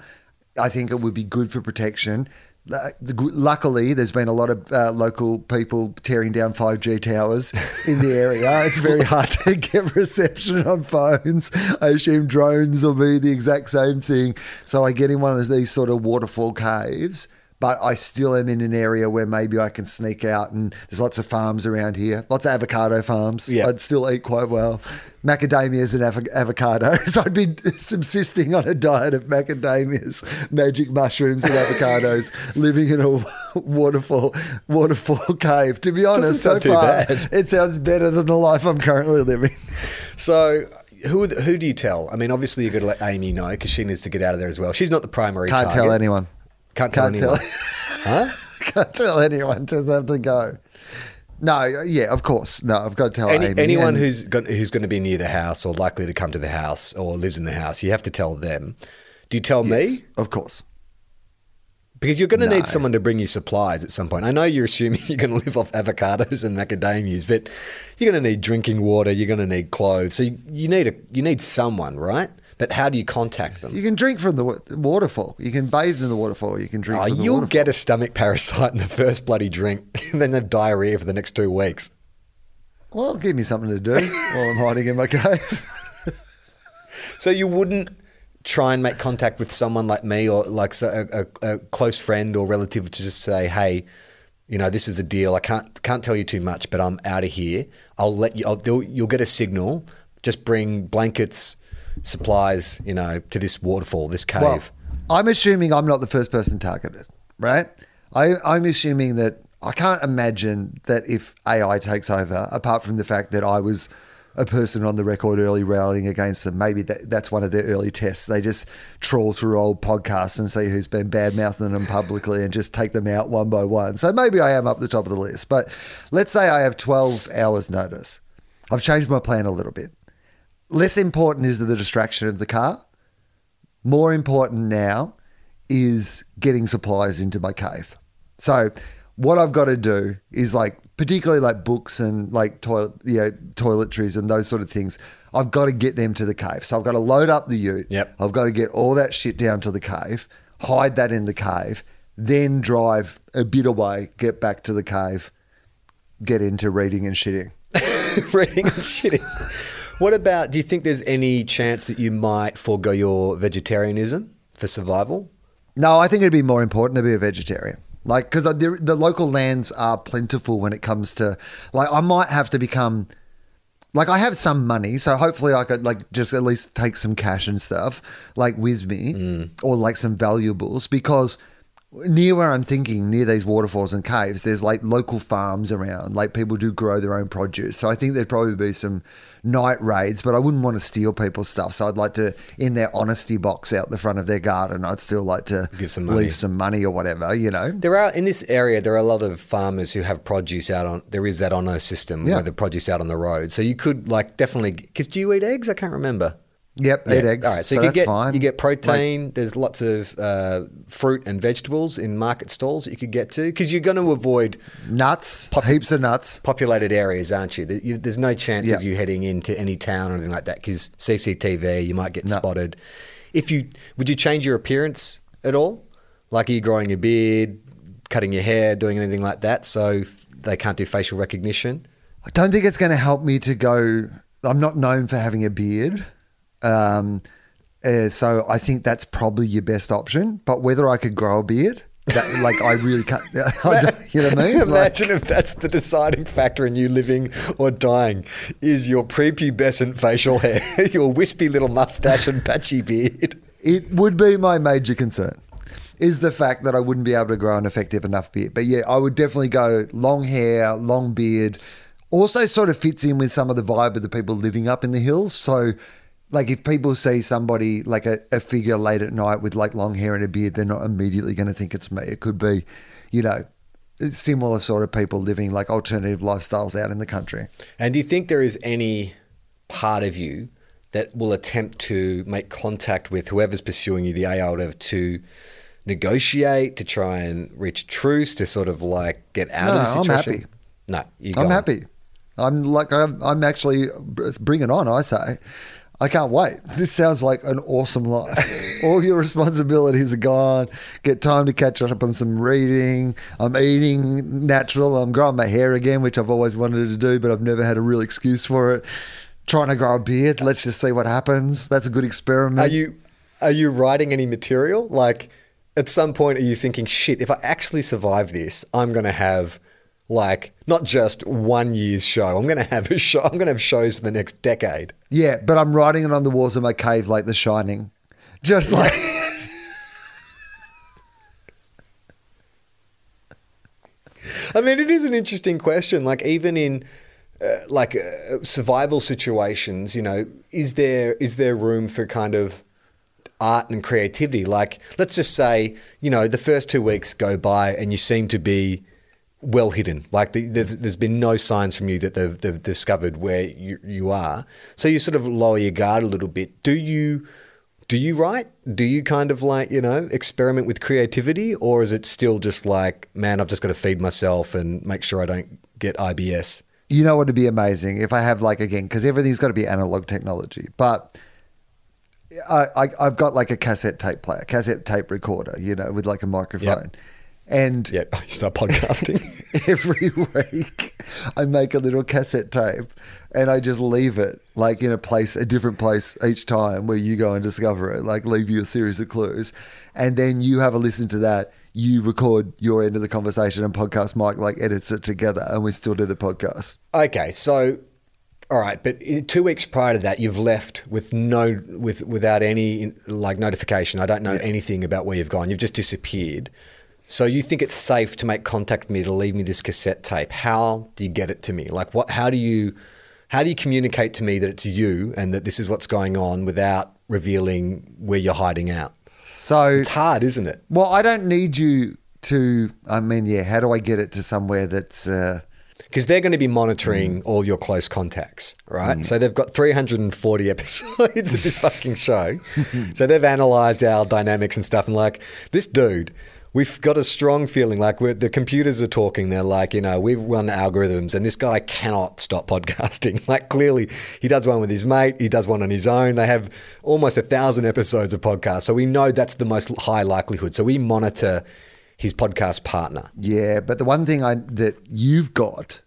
I think it would be good for protection. Luckily, there's been a lot of uh, local people tearing down 5G towers in the area. [laughs] It's very hard to get reception on phones. I assume drones will be the exact same thing. So I get in one of these sort of waterfall caves, but I still am in an area where maybe I can sneak out and there's lots of farms around here, lots of avocado farms. Yeah. I'd still eat quite well. Macadamias and avo- avocados. [laughs] I'd be subsisting on a diet of macadamias, magic mushrooms, and avocados, [laughs] living in a waterfall waterfall cave. To be honest, so far bad. it sounds better than the life I'm currently living. So, who who do you tell? I mean, obviously, you've got to let Amy know because she needs to get out of there as well. She's not the primary Can't target. tell anyone. Can't tell Can't tell. anyone. [laughs] huh? Can't tell anyone. Just have to go. No, yeah, of course. No, I've got to tell Any, Amy. anyone and- who's going, who's going to be near the house or likely to come to the house or lives in the house, you have to tell them. Do you tell Yes, me? of course. Because you're going to No. need someone to bring you supplies at some point. I know you're assuming [laughs] you're going to live off avocados and macadamias, but you're going to need drinking water. You're going to need clothes. So you, you need a you need someone, right? But how do you contact them? You can drink from the waterfall. You can bathe in the waterfall. You can drink Oh, from the you'll waterfall. get a stomach parasite in the first bloody drink, [laughs] and then have diarrhea for the next two weeks. Well, give me something to do while I'm hiding in my cave. [laughs] So you wouldn't try and make contact with someone like me or like a, a, a close friend or relative to just say, "Hey, you know, this is the deal. I can't can't tell you too much, but I'm out of here. I'll let you. I'll, you'll get a signal. Just bring blankets, supplies, you know, to this waterfall, this cave." Well, I'm assuming I'm not the first person targeted, right? I, I'm assuming that I can't imagine that if AI takes over, apart from the fact that I was a person on the record early rallying against them, maybe that, that's one of their early tests. They just trawl through old podcasts and see who's been bad mouthing them publicly and just take them out one by one. So maybe I am up the top of the list. But let's say I have 12 hours notice. I've changed my plan a little bit. Less important is the distraction of the car more important now is getting supplies into my cave. So what I've got to do is like particularly like books and like toilet you know, toiletries and those sort of things. I've got to get them to the cave. So I've got to load up the ute. Yep. I've got to get all that shit down to the cave, hide that in the cave, then drive a bit away, get back to the cave, get into reading and shitting. [laughs] reading and shitting. What about? Do you think there's any chance that you might forego your vegetarianism for survival? No, I think it'd be more important to be a vegetarian. Like, because the, the local lands are plentiful when it comes to, like, I might have to become, like, I have some money, so hopefully I could, like, just at least take some cash and stuff, like, with me, mm. or like some valuables, because near where I'm thinking, near these waterfalls and caves, there's like local farms around. Like, people do grow their own produce. So I think there'd probably be some night raids, but I wouldn't want to steal people's stuff. So I'd like to, in their honesty box out the front of their garden, I'd still like to Give some money. leave some money or whatever, you know? There are in this area. There are a lot of farmers who have produce out on. There is that honor system Yeah. where the produce out on the road. So you could like definitely. Because do you eat eggs? I can't remember. Yep, eat eggs. All right, so, you that's get fine. you get protein. There's lots of uh, fruit and vegetables in market stalls that you could get to because you're going to avoid nuts, Pop- heaps of nuts. populated areas, aren't you? You- There's no chance Yeah. of you heading into any town or anything like that because CCTV, you might get No. spotted. If you would you change your appearance at all? Like are you growing your beard, cutting your hair, doing anything like that, so they can't do facial recognition? I don't think it's going to help me to go. I'm not known for having a beard. Um, uh, so I think that's probably your best option. But whether I could grow a beard, that, like I really can't. [laughs] I you know what I mean? Like, Imagine if that's the deciding factor in you living or dying is your prepubescent facial hair, [laughs] your wispy little mustache and patchy beard. it would be my major concern. Is the fact that I wouldn't be able to grow an effective enough beard. But yeah, I would definitely go long hair, long beard. Also, sort of fits in with some of the vibe of the people living up in the hills. So, like, if people see somebody like a, a figure late at night with like long hair and a beard, they're not immediately going to think it's me. It could be, you know, similar sort of people living like alternative lifestyles out in the country. And do you think there is any part of you that will attempt to make contact with whoever's pursuing you, the AI, to, negotiate, to try and reach truce, to sort of like get out No, of the situation? I'm happy. No, you I'm on. happy. I'm like I'm, I'm actually bring it on. I say, I can't wait. This sounds like an awesome life. All your responsibilities are gone. Get time to catch up on some reading. I'm eating natural. I'm growing my hair again, which I've always wanted to do, but I've never had a real excuse for it. Trying to grow a beard. Let's just see what happens. That's a good experiment. Are you are you writing any material? Like at some point are you thinking, shit, if I actually survive this, I'm gonna have like not just one year's show. I'm gonna have a show I'm gonna have shows for the next decade. Yeah, but I'm writing it on the walls of my cave like The Shining. Just like. I mean, it is an interesting question. Like, even in uh, like uh, survival situations, you know, is there is there room for kind of art and creativity? Like, let's just say, you know, the first two weeks go by and you seem to be well hidden. Like, the, there's, there's been no signs from you that they've, they've discovered where you, you are. So you sort of lower your guard a little bit. Do you? Do you write? Do you kind of like, you know, experiment with creativity? Or is it still just like, man, I've just got to feed myself and make sure I don't get IBS? You know what would be amazing if I have like again because everything's got to be analog technology, but I, I I've got like a cassette tape player, cassette tape recorder, you know, with like a microphone, and Yeah, [laughs] you start podcasting. [laughs] every week I make a little cassette tape and I just leave it like in a place, a different place each time where you go and discover it, like leave you a series of clues. And then you have a listen to that. You record your end of the conversation and podcast Mike like edits it together and we still do the podcast. Okay, so all right, but two weeks prior to that, you've left with no with without any like notification. I don't know anything about where you've gone. You've just disappeared. So you think it's safe to make contact with me to leave me this cassette tape? How do you get it to me? Like what? How do you how do you communicate to me that it's you and that this is what's going on without revealing where you're hiding out? So It's hard, isn't it? Well, I don't need you to. I mean, yeah. How do I get it to somewhere that's? Uh, because they're going to be monitoring all your close contacts, right? So they've got 340 [laughs] episodes of this fucking show. [laughs] so they've analyzed our dynamics and stuff, and like this dude. We've got a strong feeling like the computers are talking. They're like, you know, we've run algorithms, and this guy cannot stop [laughs] podcasting. Like, clearly, he does one with his mate, he does one on his own. They have almost a thousand episodes of podcasts. So we know that's the most high likelihood. So we monitor his podcast partner. yeah, but the one thing I that you've got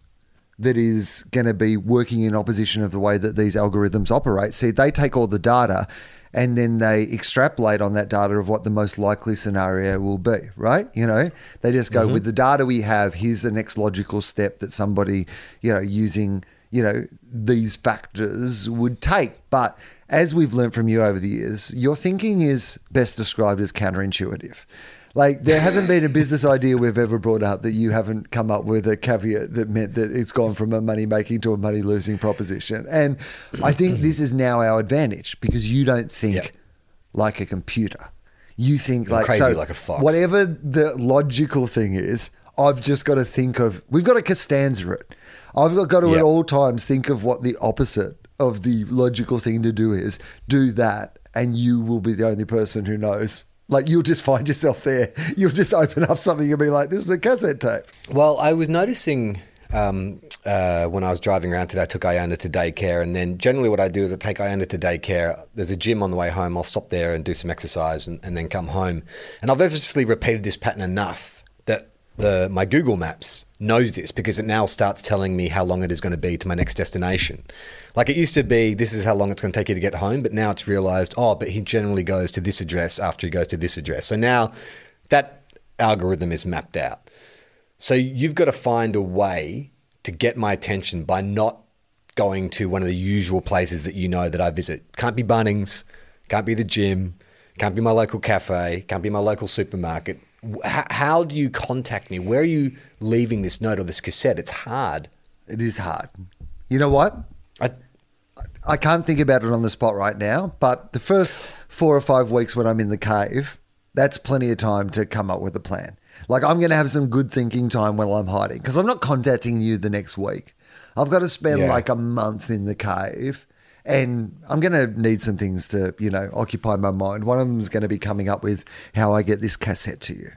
that is going to be working in opposition of the way that these algorithms operate. See, they take all the data and then they extrapolate on that data of what the most likely scenario will be, right? You know, they just go mm-hmm. with the data we have, here's the next logical step that somebody, you know, using, you know, these factors would take. But as we've learned from you over the years, your thinking is best described as counterintuitive. Like there hasn't been a business idea we've ever brought up that you haven't come up with a caveat that meant that it's gone from a money making to a money losing proposition. And I think [clears throat] this is now our advantage because you don't think Yep. like a computer. You think like crazy so like a fox. Whatever the logical thing is, I've just got to think of. We've got to Costanza it. I've got, got to at all times think of what the opposite of the logical thing to do is. Do that, and you will be the only person who knows. Like you'll just find yourself there. You'll just open up something and be like, "This is a cassette tape." Well, I was noticing um, uh, when I was driving around today, I took Iona to daycare, and then generally what I do is I take Iona to daycare. There's a gym on the way home. I'll stop there and do some exercise, and, and then come home. And I've obviously repeated this pattern enough the my Google Maps knows this because it now starts telling me how long it is going to be to my next destination. Like it used to be, this is how long it's going to take you to get home, but now it's realized, oh, but he generally goes to this address after he goes to this address. So now that algorithm is mapped out. So you've got to find a way to get my attention by not going to one of the usual places that you know that I visit. Can't be Bunnings, can't be the gym, can't be my local cafe, can't be my local supermarket. How, how do you contact me? Where are you leaving this note or this cassette? It's hard. It is hard. You know what? I, I can't think about it on the spot right now, but the first four or five weeks when I'm in the cave, that's plenty of time to come up with a plan. Like I'm going to have some good thinking time while I'm hiding because I'm not contacting you the next week. I've got to spend Yeah. like a month in the cave and I'm going to need some things to, you know, occupy my mind. One of them is going to be coming up with how I get this cassette to you.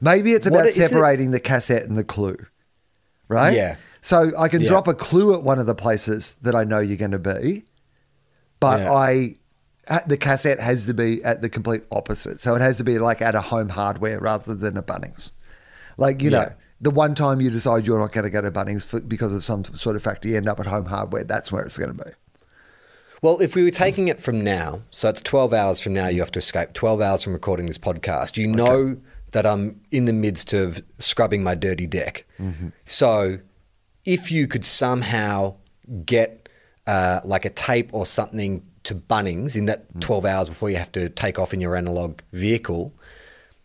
Maybe it's What about it- separating the cassette and the clue, right? Yeah. So I can Yeah. drop a clue at one of the places that I know you're going to be, but Yeah. I the cassette has to be at the complete opposite. So it has to be like at a home hardware rather than a Bunnings. Like you Yeah. know, the one time you decide you're not going to go to Bunnings for, because of some sort of factor, you end up at home hardware. That's where it's going to be. Well, if we were taking it from now, so it's 12 hours from now, you have to escape 12 hours from recording this podcast. You know that I'm in the midst of scrubbing my dirty deck. So if you could somehow get uh, like a tape or something to Bunnings in that 12 hours before you have to take off in your analog vehicle,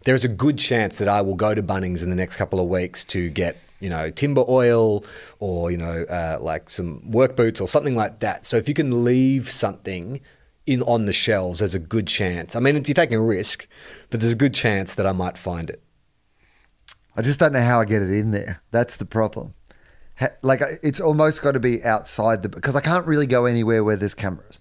there's a good chance that I will go to Bunnings in the next couple of weeks to get, you know, timber oil or, you know, uh, like some work boots or something like that. So if you can leave something in on the shelves, there's a good chance. I mean, you're taking a risk, but there's a good chance that I might find it. I just don't know how I get it in there. That's the problem. Like it's almost got to be outside the because I can't really go anywhere where there's cameras.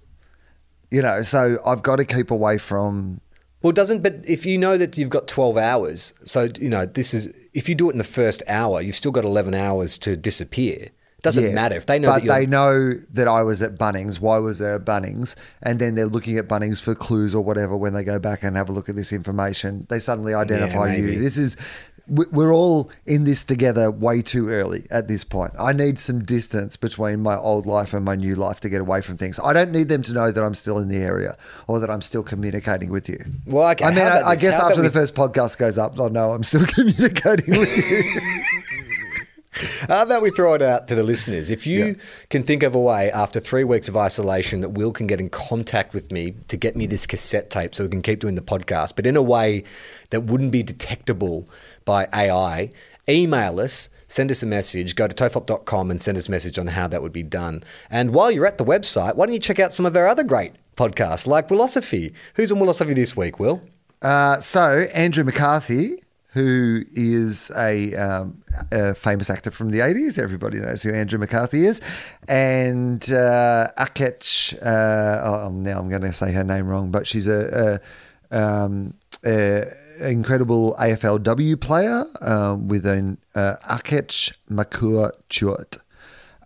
You know, so I've got to keep away from. Well, doesn't, but if you know that you've got 12 hours, so, you know, this is, if you do it in the first hour, you've still got 11 hours to disappear. Doesn't Yeah. matter. If they know but they know that I was at Bunnings. Why was there at Bunnings? And then they're looking at Bunnings for clues or whatever. When they go back and have a look at this information, they suddenly identify maybe. you. This is. we- We're all in this together way too early at this point. I need some distance between my old life and my new life to get away from things. I don't need them to know that I'm still in the area or that I'm still communicating with you. Well, okay, I mean, I, I guess after the we- first podcast goes up, they'll know I'm still [laughs] communicating with you. [laughs] How about we throw it out to the listeners? If you can think of a way after three weeks of isolation that Wil can get in contact with me to get me this cassette tape so we can keep doing the podcast, but in a way that wouldn't be detectable by AI, email us, send us a message, go to tofop.com and send us a message on how that would be done. And while you're at the website, why don't you check out some of our other great podcasts like Wilosophy? Who's on Wilosophy this week, Wil? Uh, so Andrew McCarthy, who is a, um, a famous actor from the eighties, everybody knows who Andrew McCarthy is, and uh, Akec. Uh, oh, now I'm going to say her name wrong, but she's a. a um, uh, incredible AFLW player um, with an uh, Akec Makur Chuot.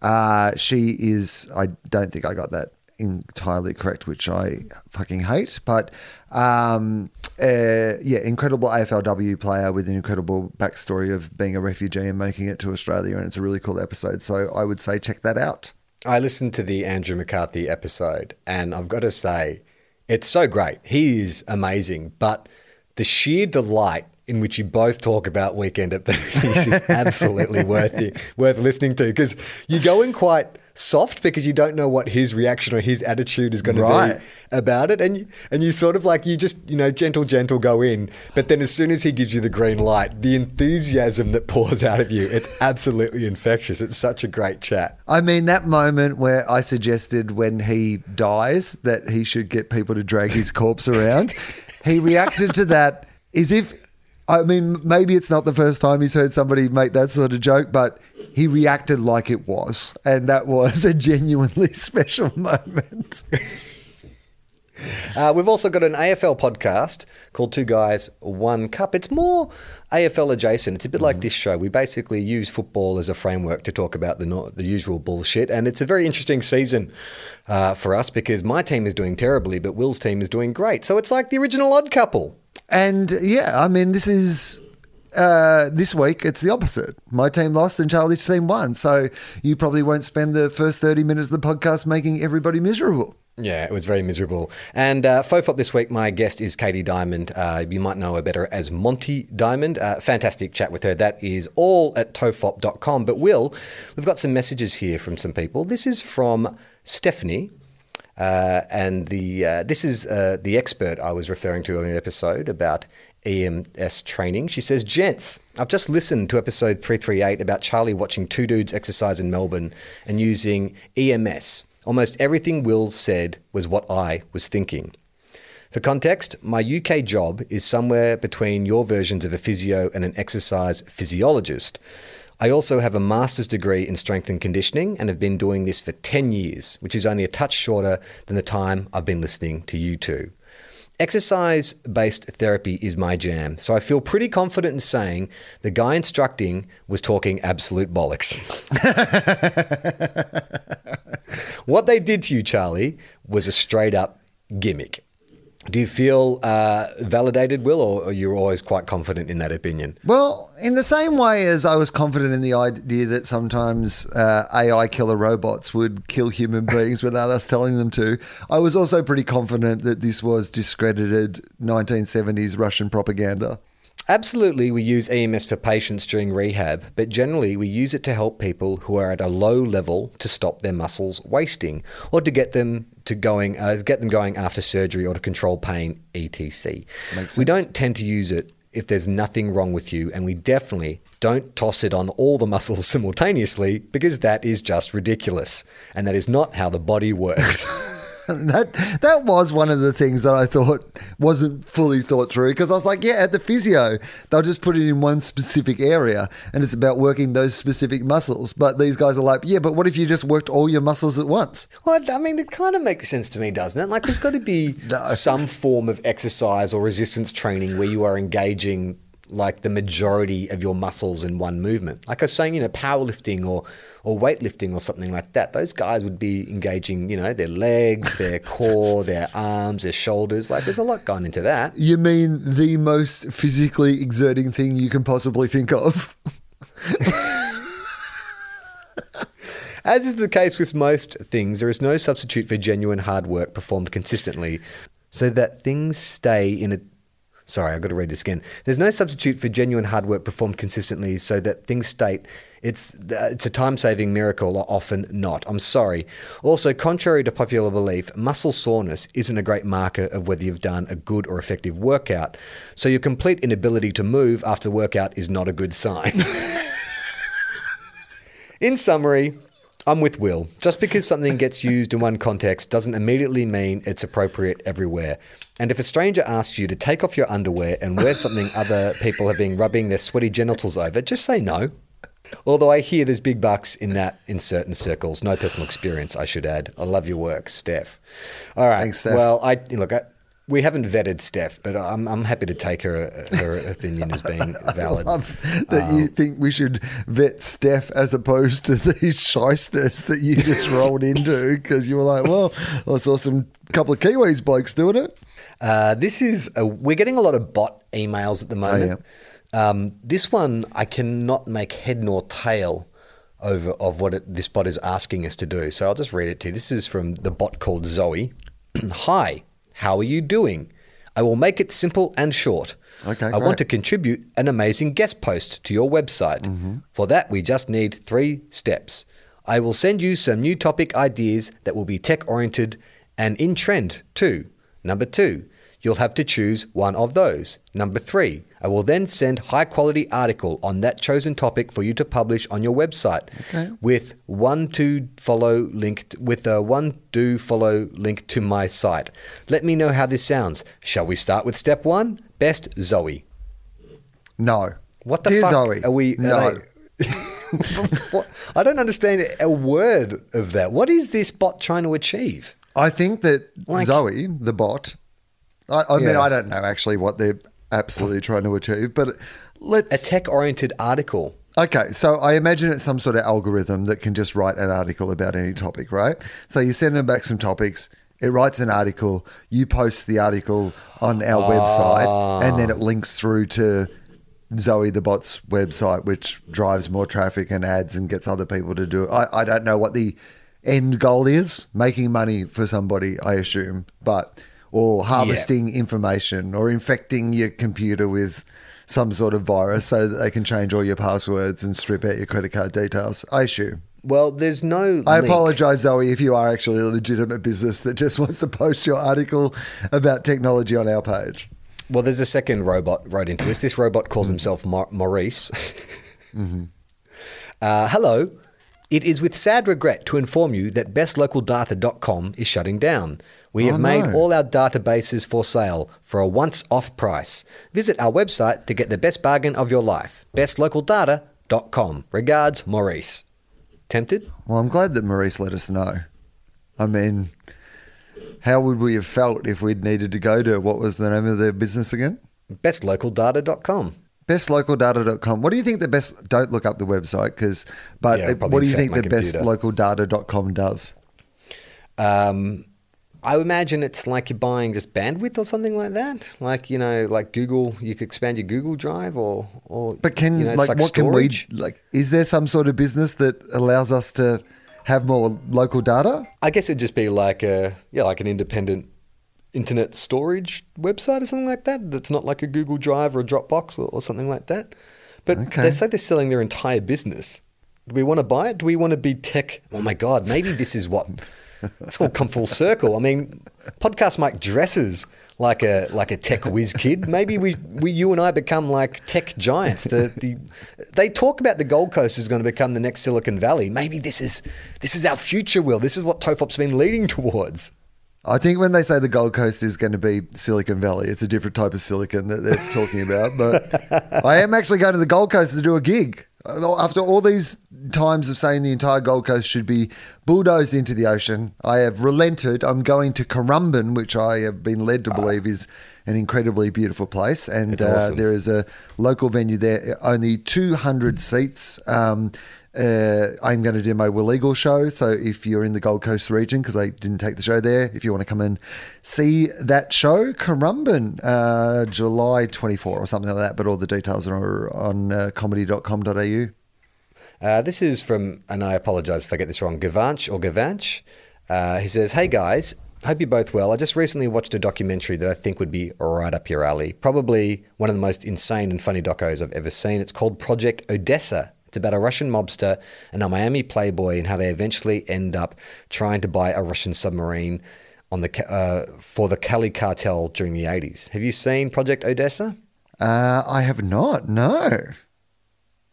Uh, she is, I don't think I got that entirely correct, which I fucking hate, but um, uh, yeah, incredible AFLW player with an incredible backstory of being a refugee and making it to Australia, and it's a really cool episode. So I would say check that out. I listened to the Andrew McCarthy episode, and I've got to say, it's so great. He is amazing, but the sheer delight in which you both talk about Weekend at Bernie's is [laughs] absolutely worth it, worth listening to because you go in quite soft because you don't know what his reaction or his attitude is going to be about it, and you, and you sort of like you just you know gentle, gentle go in, but then as soon as he gives you the green light, the enthusiasm that [laughs] pours out of you, it's absolutely infectious. It's such a great chat. I mean, that moment where I suggested when he dies that he should get people to drag his corpse around, he reacted to that as if, I mean, maybe it's not the first time he's heard somebody make that sort of joke, but he reacted like it was. And that was a genuinely [laughs] special moment. Uh, we've also got an AFL podcast called Two Guys, One Cup. It's more AFL adjacent. It's a bit like this show. We basically use football as a framework to talk about the the usual bullshit, and it's a very interesting season uh, for us because my team is doing terribly, but Wil's team is doing great. So it's like the original Odd Couple. And yeah, I mean, this is uh, this week. It's the opposite. My team lost and Charlie's team won. So you probably won't spend the first thirty minutes of the podcast making everybody miserable. Yeah, it was very miserable. And uh, Fofop this week, my guest is Katie Dimond. Uh, you might know her better as Monty Dimond. Uh, fantastic chat with her. That is all at tofop.com. But Wil, we've got some messages here from some people. This is from Stephanie. Uh, and the uh, this is uh, the expert I was referring to in the episode about EMS training. She says, Gents, I've just listened to episode 338 about Charlie watching two dudes exercise in Melbourne and using EMS. Almost everything Wil said was what I was thinking. For context, my UK job is somewhere between your versions of a physio and an exercise physiologist. I also have a master's degree in strength and conditioning and have been doing this for 10 years, which is only a touch shorter than the time I've been listening to you two. Exercise based therapy is my jam, so I feel pretty confident in saying the guy instructing was talking absolute bollocks. [laughs] what they did to you, Charlie, was a straight up gimmick. Do you feel uh, validated, Wil, or are you always quite confident in that opinion? Well, in the same way as I was confident in the idea that sometimes uh, AI killer robots would kill human [laughs] beings without us telling them to, I was also pretty confident that this was discredited 1970s Russian propaganda. Absolutely, we use EMS for patients during rehab, but generally we use it to help people who are at a low level to stop their muscles wasting, or to get them to going, uh, get them going after surgery, or to control pain, etc. We don't tend to use it if there's nothing wrong with you, and we definitely don't toss it on all the [laughs] muscles simultaneously because that is just ridiculous, and that is not how the body works. [laughs] [laughs] that that was one of the things that I thought wasn't fully thought through because I was like, yeah, at the physio, they'll just put it in one specific area and it's about working those specific muscles. But these guys are like, yeah, but what if you just worked all your muscles at once? Well, I mean, it kind of makes sense to me, doesn't it? Like, there's got to be [laughs] No. some form of exercise or resistance training where you are engaging like the majority of your muscles in one movement. Like I was saying, you know, powerlifting or or weightlifting or something like that. Those guys would be engaging, you know, their legs, their [laughs] core, their arms, their shoulders. Like, there's a lot going into that. You mean the most physically exerting thing you can possibly think of? [laughs] As is the case with most things, there is no substitute for genuine hard work performed consistently so that things stay in a. Sorry, I've got to read this again. There's no substitute for genuine hard work performed consistently so that things state it's, uh, it's a time saving miracle, or often not. I'm sorry. Also, contrary to popular belief, muscle soreness isn't a great marker of whether you've done a good or effective workout. So, your complete inability to move after workout is not a good sign. [laughs] In summary, I'm with Wil. Just because something gets used in one context doesn't immediately mean it's appropriate everywhere. And if a stranger asks you to take off your underwear and wear something [laughs] other people have been rubbing their sweaty genitals over, just say no. Although I hear there's big bucks in that in certain circles. No personal experience, I should add. I love your work, Steph. All right. Thanks, Steph. Well, I look. I, we haven't vetted Steph, but I'm, I'm happy to take her her opinion as being [laughs] valid. love that you think we should vet Steph as opposed to [laughs] these shysters that you just [laughs] rolled into because you were like, well, I saw some couple of Kiwis blokes doing it. Uh, this is a, we're getting a lot of bot emails at the moment. um, this one I cannot make head nor tail over of what it, this bot is asking us to do. So I'll just read it to you. This is from the bot called Zoe. [clears throat] Hi, how are you doing? I will make it simple and short. Okay, I great. want to contribute an amazing guest post to your website. Mm-hmm. For that, we just need three steps. I will send you some new topic ideas that will be tech oriented and in trend too. Number two, you'll have to choose one of those. Number three, I will then send high quality article on that chosen topic for you to publish on your website Okay. with one to follow link with a one do follow link to my site. Let me know how this sounds. Shall we start with step one? Best Zoe. No. What the Dear fuck Zoe, are we? are No. they- [laughs] I don't understand a word of that. What is this bot trying to achieve? I think that Like- Zoe, the bot, I, I mean, I don't know actually what they're absolutely trying to achieve, but let's. A tech-oriented article. Okay, so I imagine it's some sort of algorithm that can just write an article about any topic, right? So you send them back some topics, it writes an article, you post the article on our website, and then it links through to Zoe the bot's website, which drives more traffic and ads and gets other people to do it. I, I don't know what the end goal is, making money for somebody, I assume, but or harvesting information or infecting your computer with some sort of virus so that they can change all your passwords and strip out your credit card details. I assume. Well, there's no. I link. apologize, Zoe, if you are actually a legitimate business that just [laughs] wants to post your article about technology on our page. Well, there's a second robot wrote into us. This robot calls himself Mau- Maurice. [laughs] uh, hello. It is with sad regret to inform you that bestlocaldata.com is shutting down. We have Oh, made no. all our databases for sale for a once off price. Visit our website to get the best bargain of your life. Bestlocaldata.com. Regards, Maurice. Tempted? Well, I'm glad that Maurice let us know. I mean, how would we have felt if we'd needed to go to what was the name of their business again? Bestlocaldata.com. Bestlocaldata.com. What do you think the best? Don't look up the website because, but Yeah, what do you think the computer. bestlocaldata.com does? Um, I imagine it's like you're buying just bandwidth or something like that. Like you know, like Google, you could expand your Google Drive, or or. But can you know, it's like, what storage. can we like? Is there some sort of business that allows us to have more local data? I guess it'd just be like a yeah, like an independent internet storage website or something like that. That's not like a Google Drive or a Dropbox or, or something like that. But Okay. they say they're selling their entire business. Do we want to buy it? Do we want to be tech? Oh my god, maybe this is what it's all come full circle. I mean, podcast Mike dresses like a like a tech whiz kid. Maybe we, we you and I become like tech giants. The the they talk about the Gold Coast is going to become the next Silicon Valley. Maybe this is this is our future. Wil this is what Tofop's been leading towards? I think when they say the Gold Coast is going to be Silicon Valley, it's a different type of silicon that they're talking about. But [laughs] I am actually going to the Gold Coast to do a gig. After all these times of saying the entire Gold Coast should be bulldozed into the ocean, I have relented. I'm going to Currumbin, which I have been led to believe is an incredibly beautiful place. And uh, there is a local venue there, only 200 seats. Um, uh, I'm going to do my Wil Eagle show. So if you're in the Gold Coast region, because I didn't take the show there, if you want to come and see that show, Currumbin, uh, July 24 or something like that. But all the details are on uh, comedy.com.au. Uh, this is from, and I apologize if I get this wrong, Gavanch or Gavanch. Uh, he says, Hey guys, hope you're both well. I just recently watched a documentary that I think would be right up your alley. Probably one of the most insane and funny docos I've ever seen. It's called Project Odessa. It's about a Russian mobster and a Miami playboy and how they eventually end up trying to buy a Russian submarine on the uh, for the Cali cartel during the 80s. Have you seen Project Odessa? Uh, I have not, no.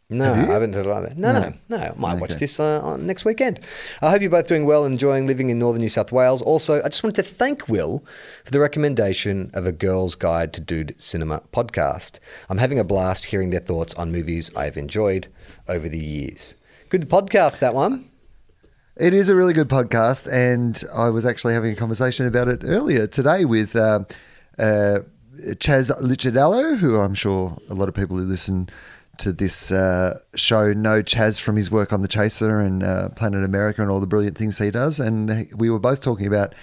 No, I haven't heard either. No, no, no. I might watch this uh, on next weekend. I hope you're both doing well and enjoying living in northern New South Wales. Also, I just wanted to thank Wil for the recommendation of a Girl's Guide to Dude Cinema podcast. I'm having a blast hearing their thoughts on movies I've enjoyed over the years. Good podcast, that one. It is a really good podcast, and I was actually having a conversation about it earlier today with uh, uh, Chaz Licciardello, who I'm sure a lot of people who listen to this uh, show know Chaz from his work on The Chaser and uh, Planet America and all the brilliant things he does. And we were both talking about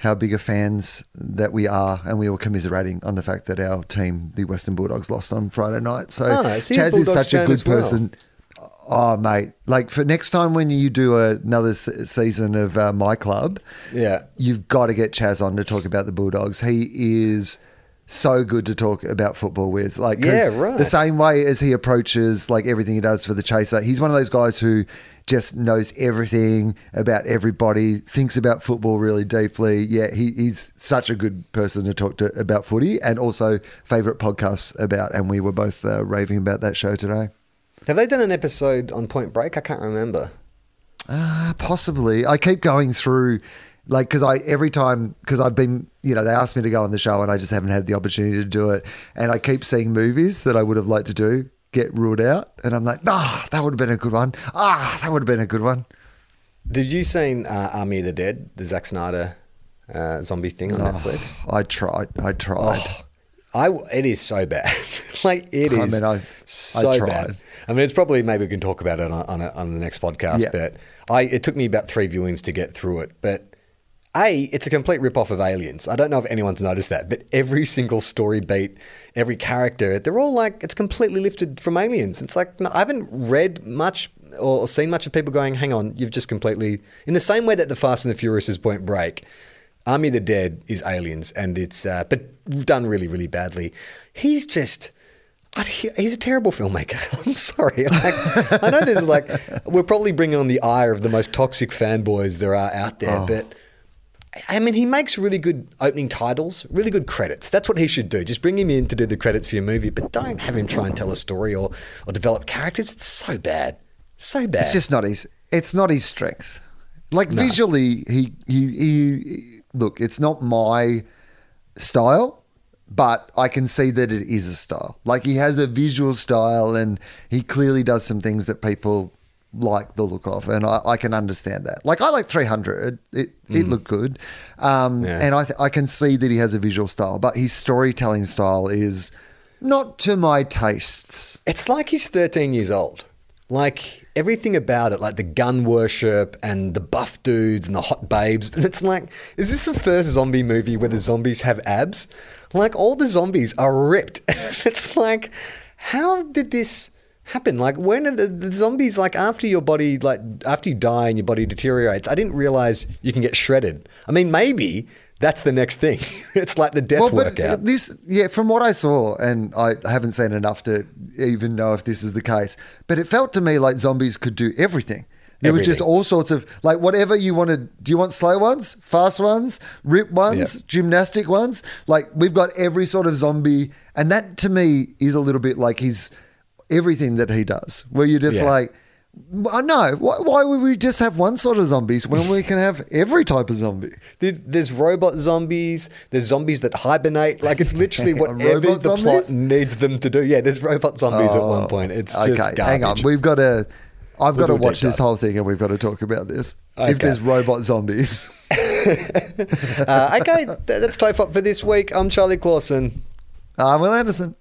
how big of fans that we are, and we were commiserating on the fact that our team, the Western Bulldogs, lost on Friday night. So you're Chaz is such a good well. person. Oh, mate! Like for next time when you do another se- season of uh, my club, Yeah. you've got to get Chaz on to talk about the Bulldogs. He is so good to talk about football with. Like, Yeah, right. The same way as he approaches like everything he does for the Chaser. He's one of those guys who just knows everything about everybody, thinks about football really deeply. Yeah, he, he's such a good person to talk to about footy, and also favorite podcasts about. And we were both uh, raving about that show today. Have they done an episode on Point Break? I can't remember. Uh, possibly. I keep going through, like, because I every time because I've been, you know, they asked me to go on the show and I just haven't had the opportunity to do it, and I keep seeing movies that I would have liked to do get ruled out, and I'm like, ah, that would have been a good one. Ah, that would have been a good one. Did you seen uh, Army of the Dead, the Zack Snyder uh, zombie thing on Netflix? I tried. I tried. Oh, I it is so bad. [laughs] like it I is mean, I- I so tried. bad. I mean, it's probably maybe we can talk about it on on, a, on the next podcast. Yeah. But I it took me about three viewings to get through it. But a it's a complete rip off of Aliens. I don't know if anyone's noticed that, but every single story beat, every character, they're all like it's completely lifted from Aliens. It's like no, I haven't read much. Or seen much of people going, hang on, you've just completely, in the same way that the Fast and the Furious is Point Break, Army of the Dead is Aliens, and it's uh, but done really, really badly. He's just... He, he's a terrible filmmaker. [laughs] I'm sorry. Like, I know there's like we're probably bringing on the ire of the most toxic fanboys there are out there, but I mean, he makes really good opening titles, really good credits. That's what he should do. Just bring him in to do the credits for your movie, but don't have him try and tell a story or or develop characters. It's so bad, so bad. It's just not his. It's not his strength. Like visually, he, he he look. It's not my style, but I can see that it is a style. Like he has a visual style, and he clearly does some things that people like the look of, and I, I can understand that. Like I like 300. It it looked good, um, Yeah. and I th- I can see that he has a visual style, but his storytelling style is not to my tastes. It's like he's 13 years old. Like everything about it, like the gun worship and the buff dudes and the hot babes. [laughs] And it's like, is this the first zombie movie where the zombies have abs? Like all the zombies are ripped. [laughs] it's like, how did this happen? Like when are the, the zombies like after your body like after you die and your body deteriorates? I didn't realize you can get shredded. I mean, maybe that's the next thing. [laughs] it's like the death Well, workout. this, yeah, from what I saw, and I haven't seen enough to even know if this is the case, but it felt to me like zombies could do everything. There was just all sorts of like whatever you wanted. Do you want slow ones, fast ones, rip ones, Yeah. gymnastic ones? Like we've got every sort of zombie, and that to me is a little bit like his everything that he does. Where you're just Yeah. like, I know why, why would we just have one sort of zombies when we can have every type of zombie? There's robot zombies. There's zombies that hibernate. Like it's literally [laughs] whatever the plot needs them to do. Yeah, there's robot zombies at one point. It's just okay. garbage. Hang on, we've got to. I've We'll got to watch this whole thing, and we've got to talk about this. Okay. If there's robot zombies, [laughs] [laughs] uh, okay, th- that's Tofop for this week. I'm Charlie Clausen. I'm Wil Anderson.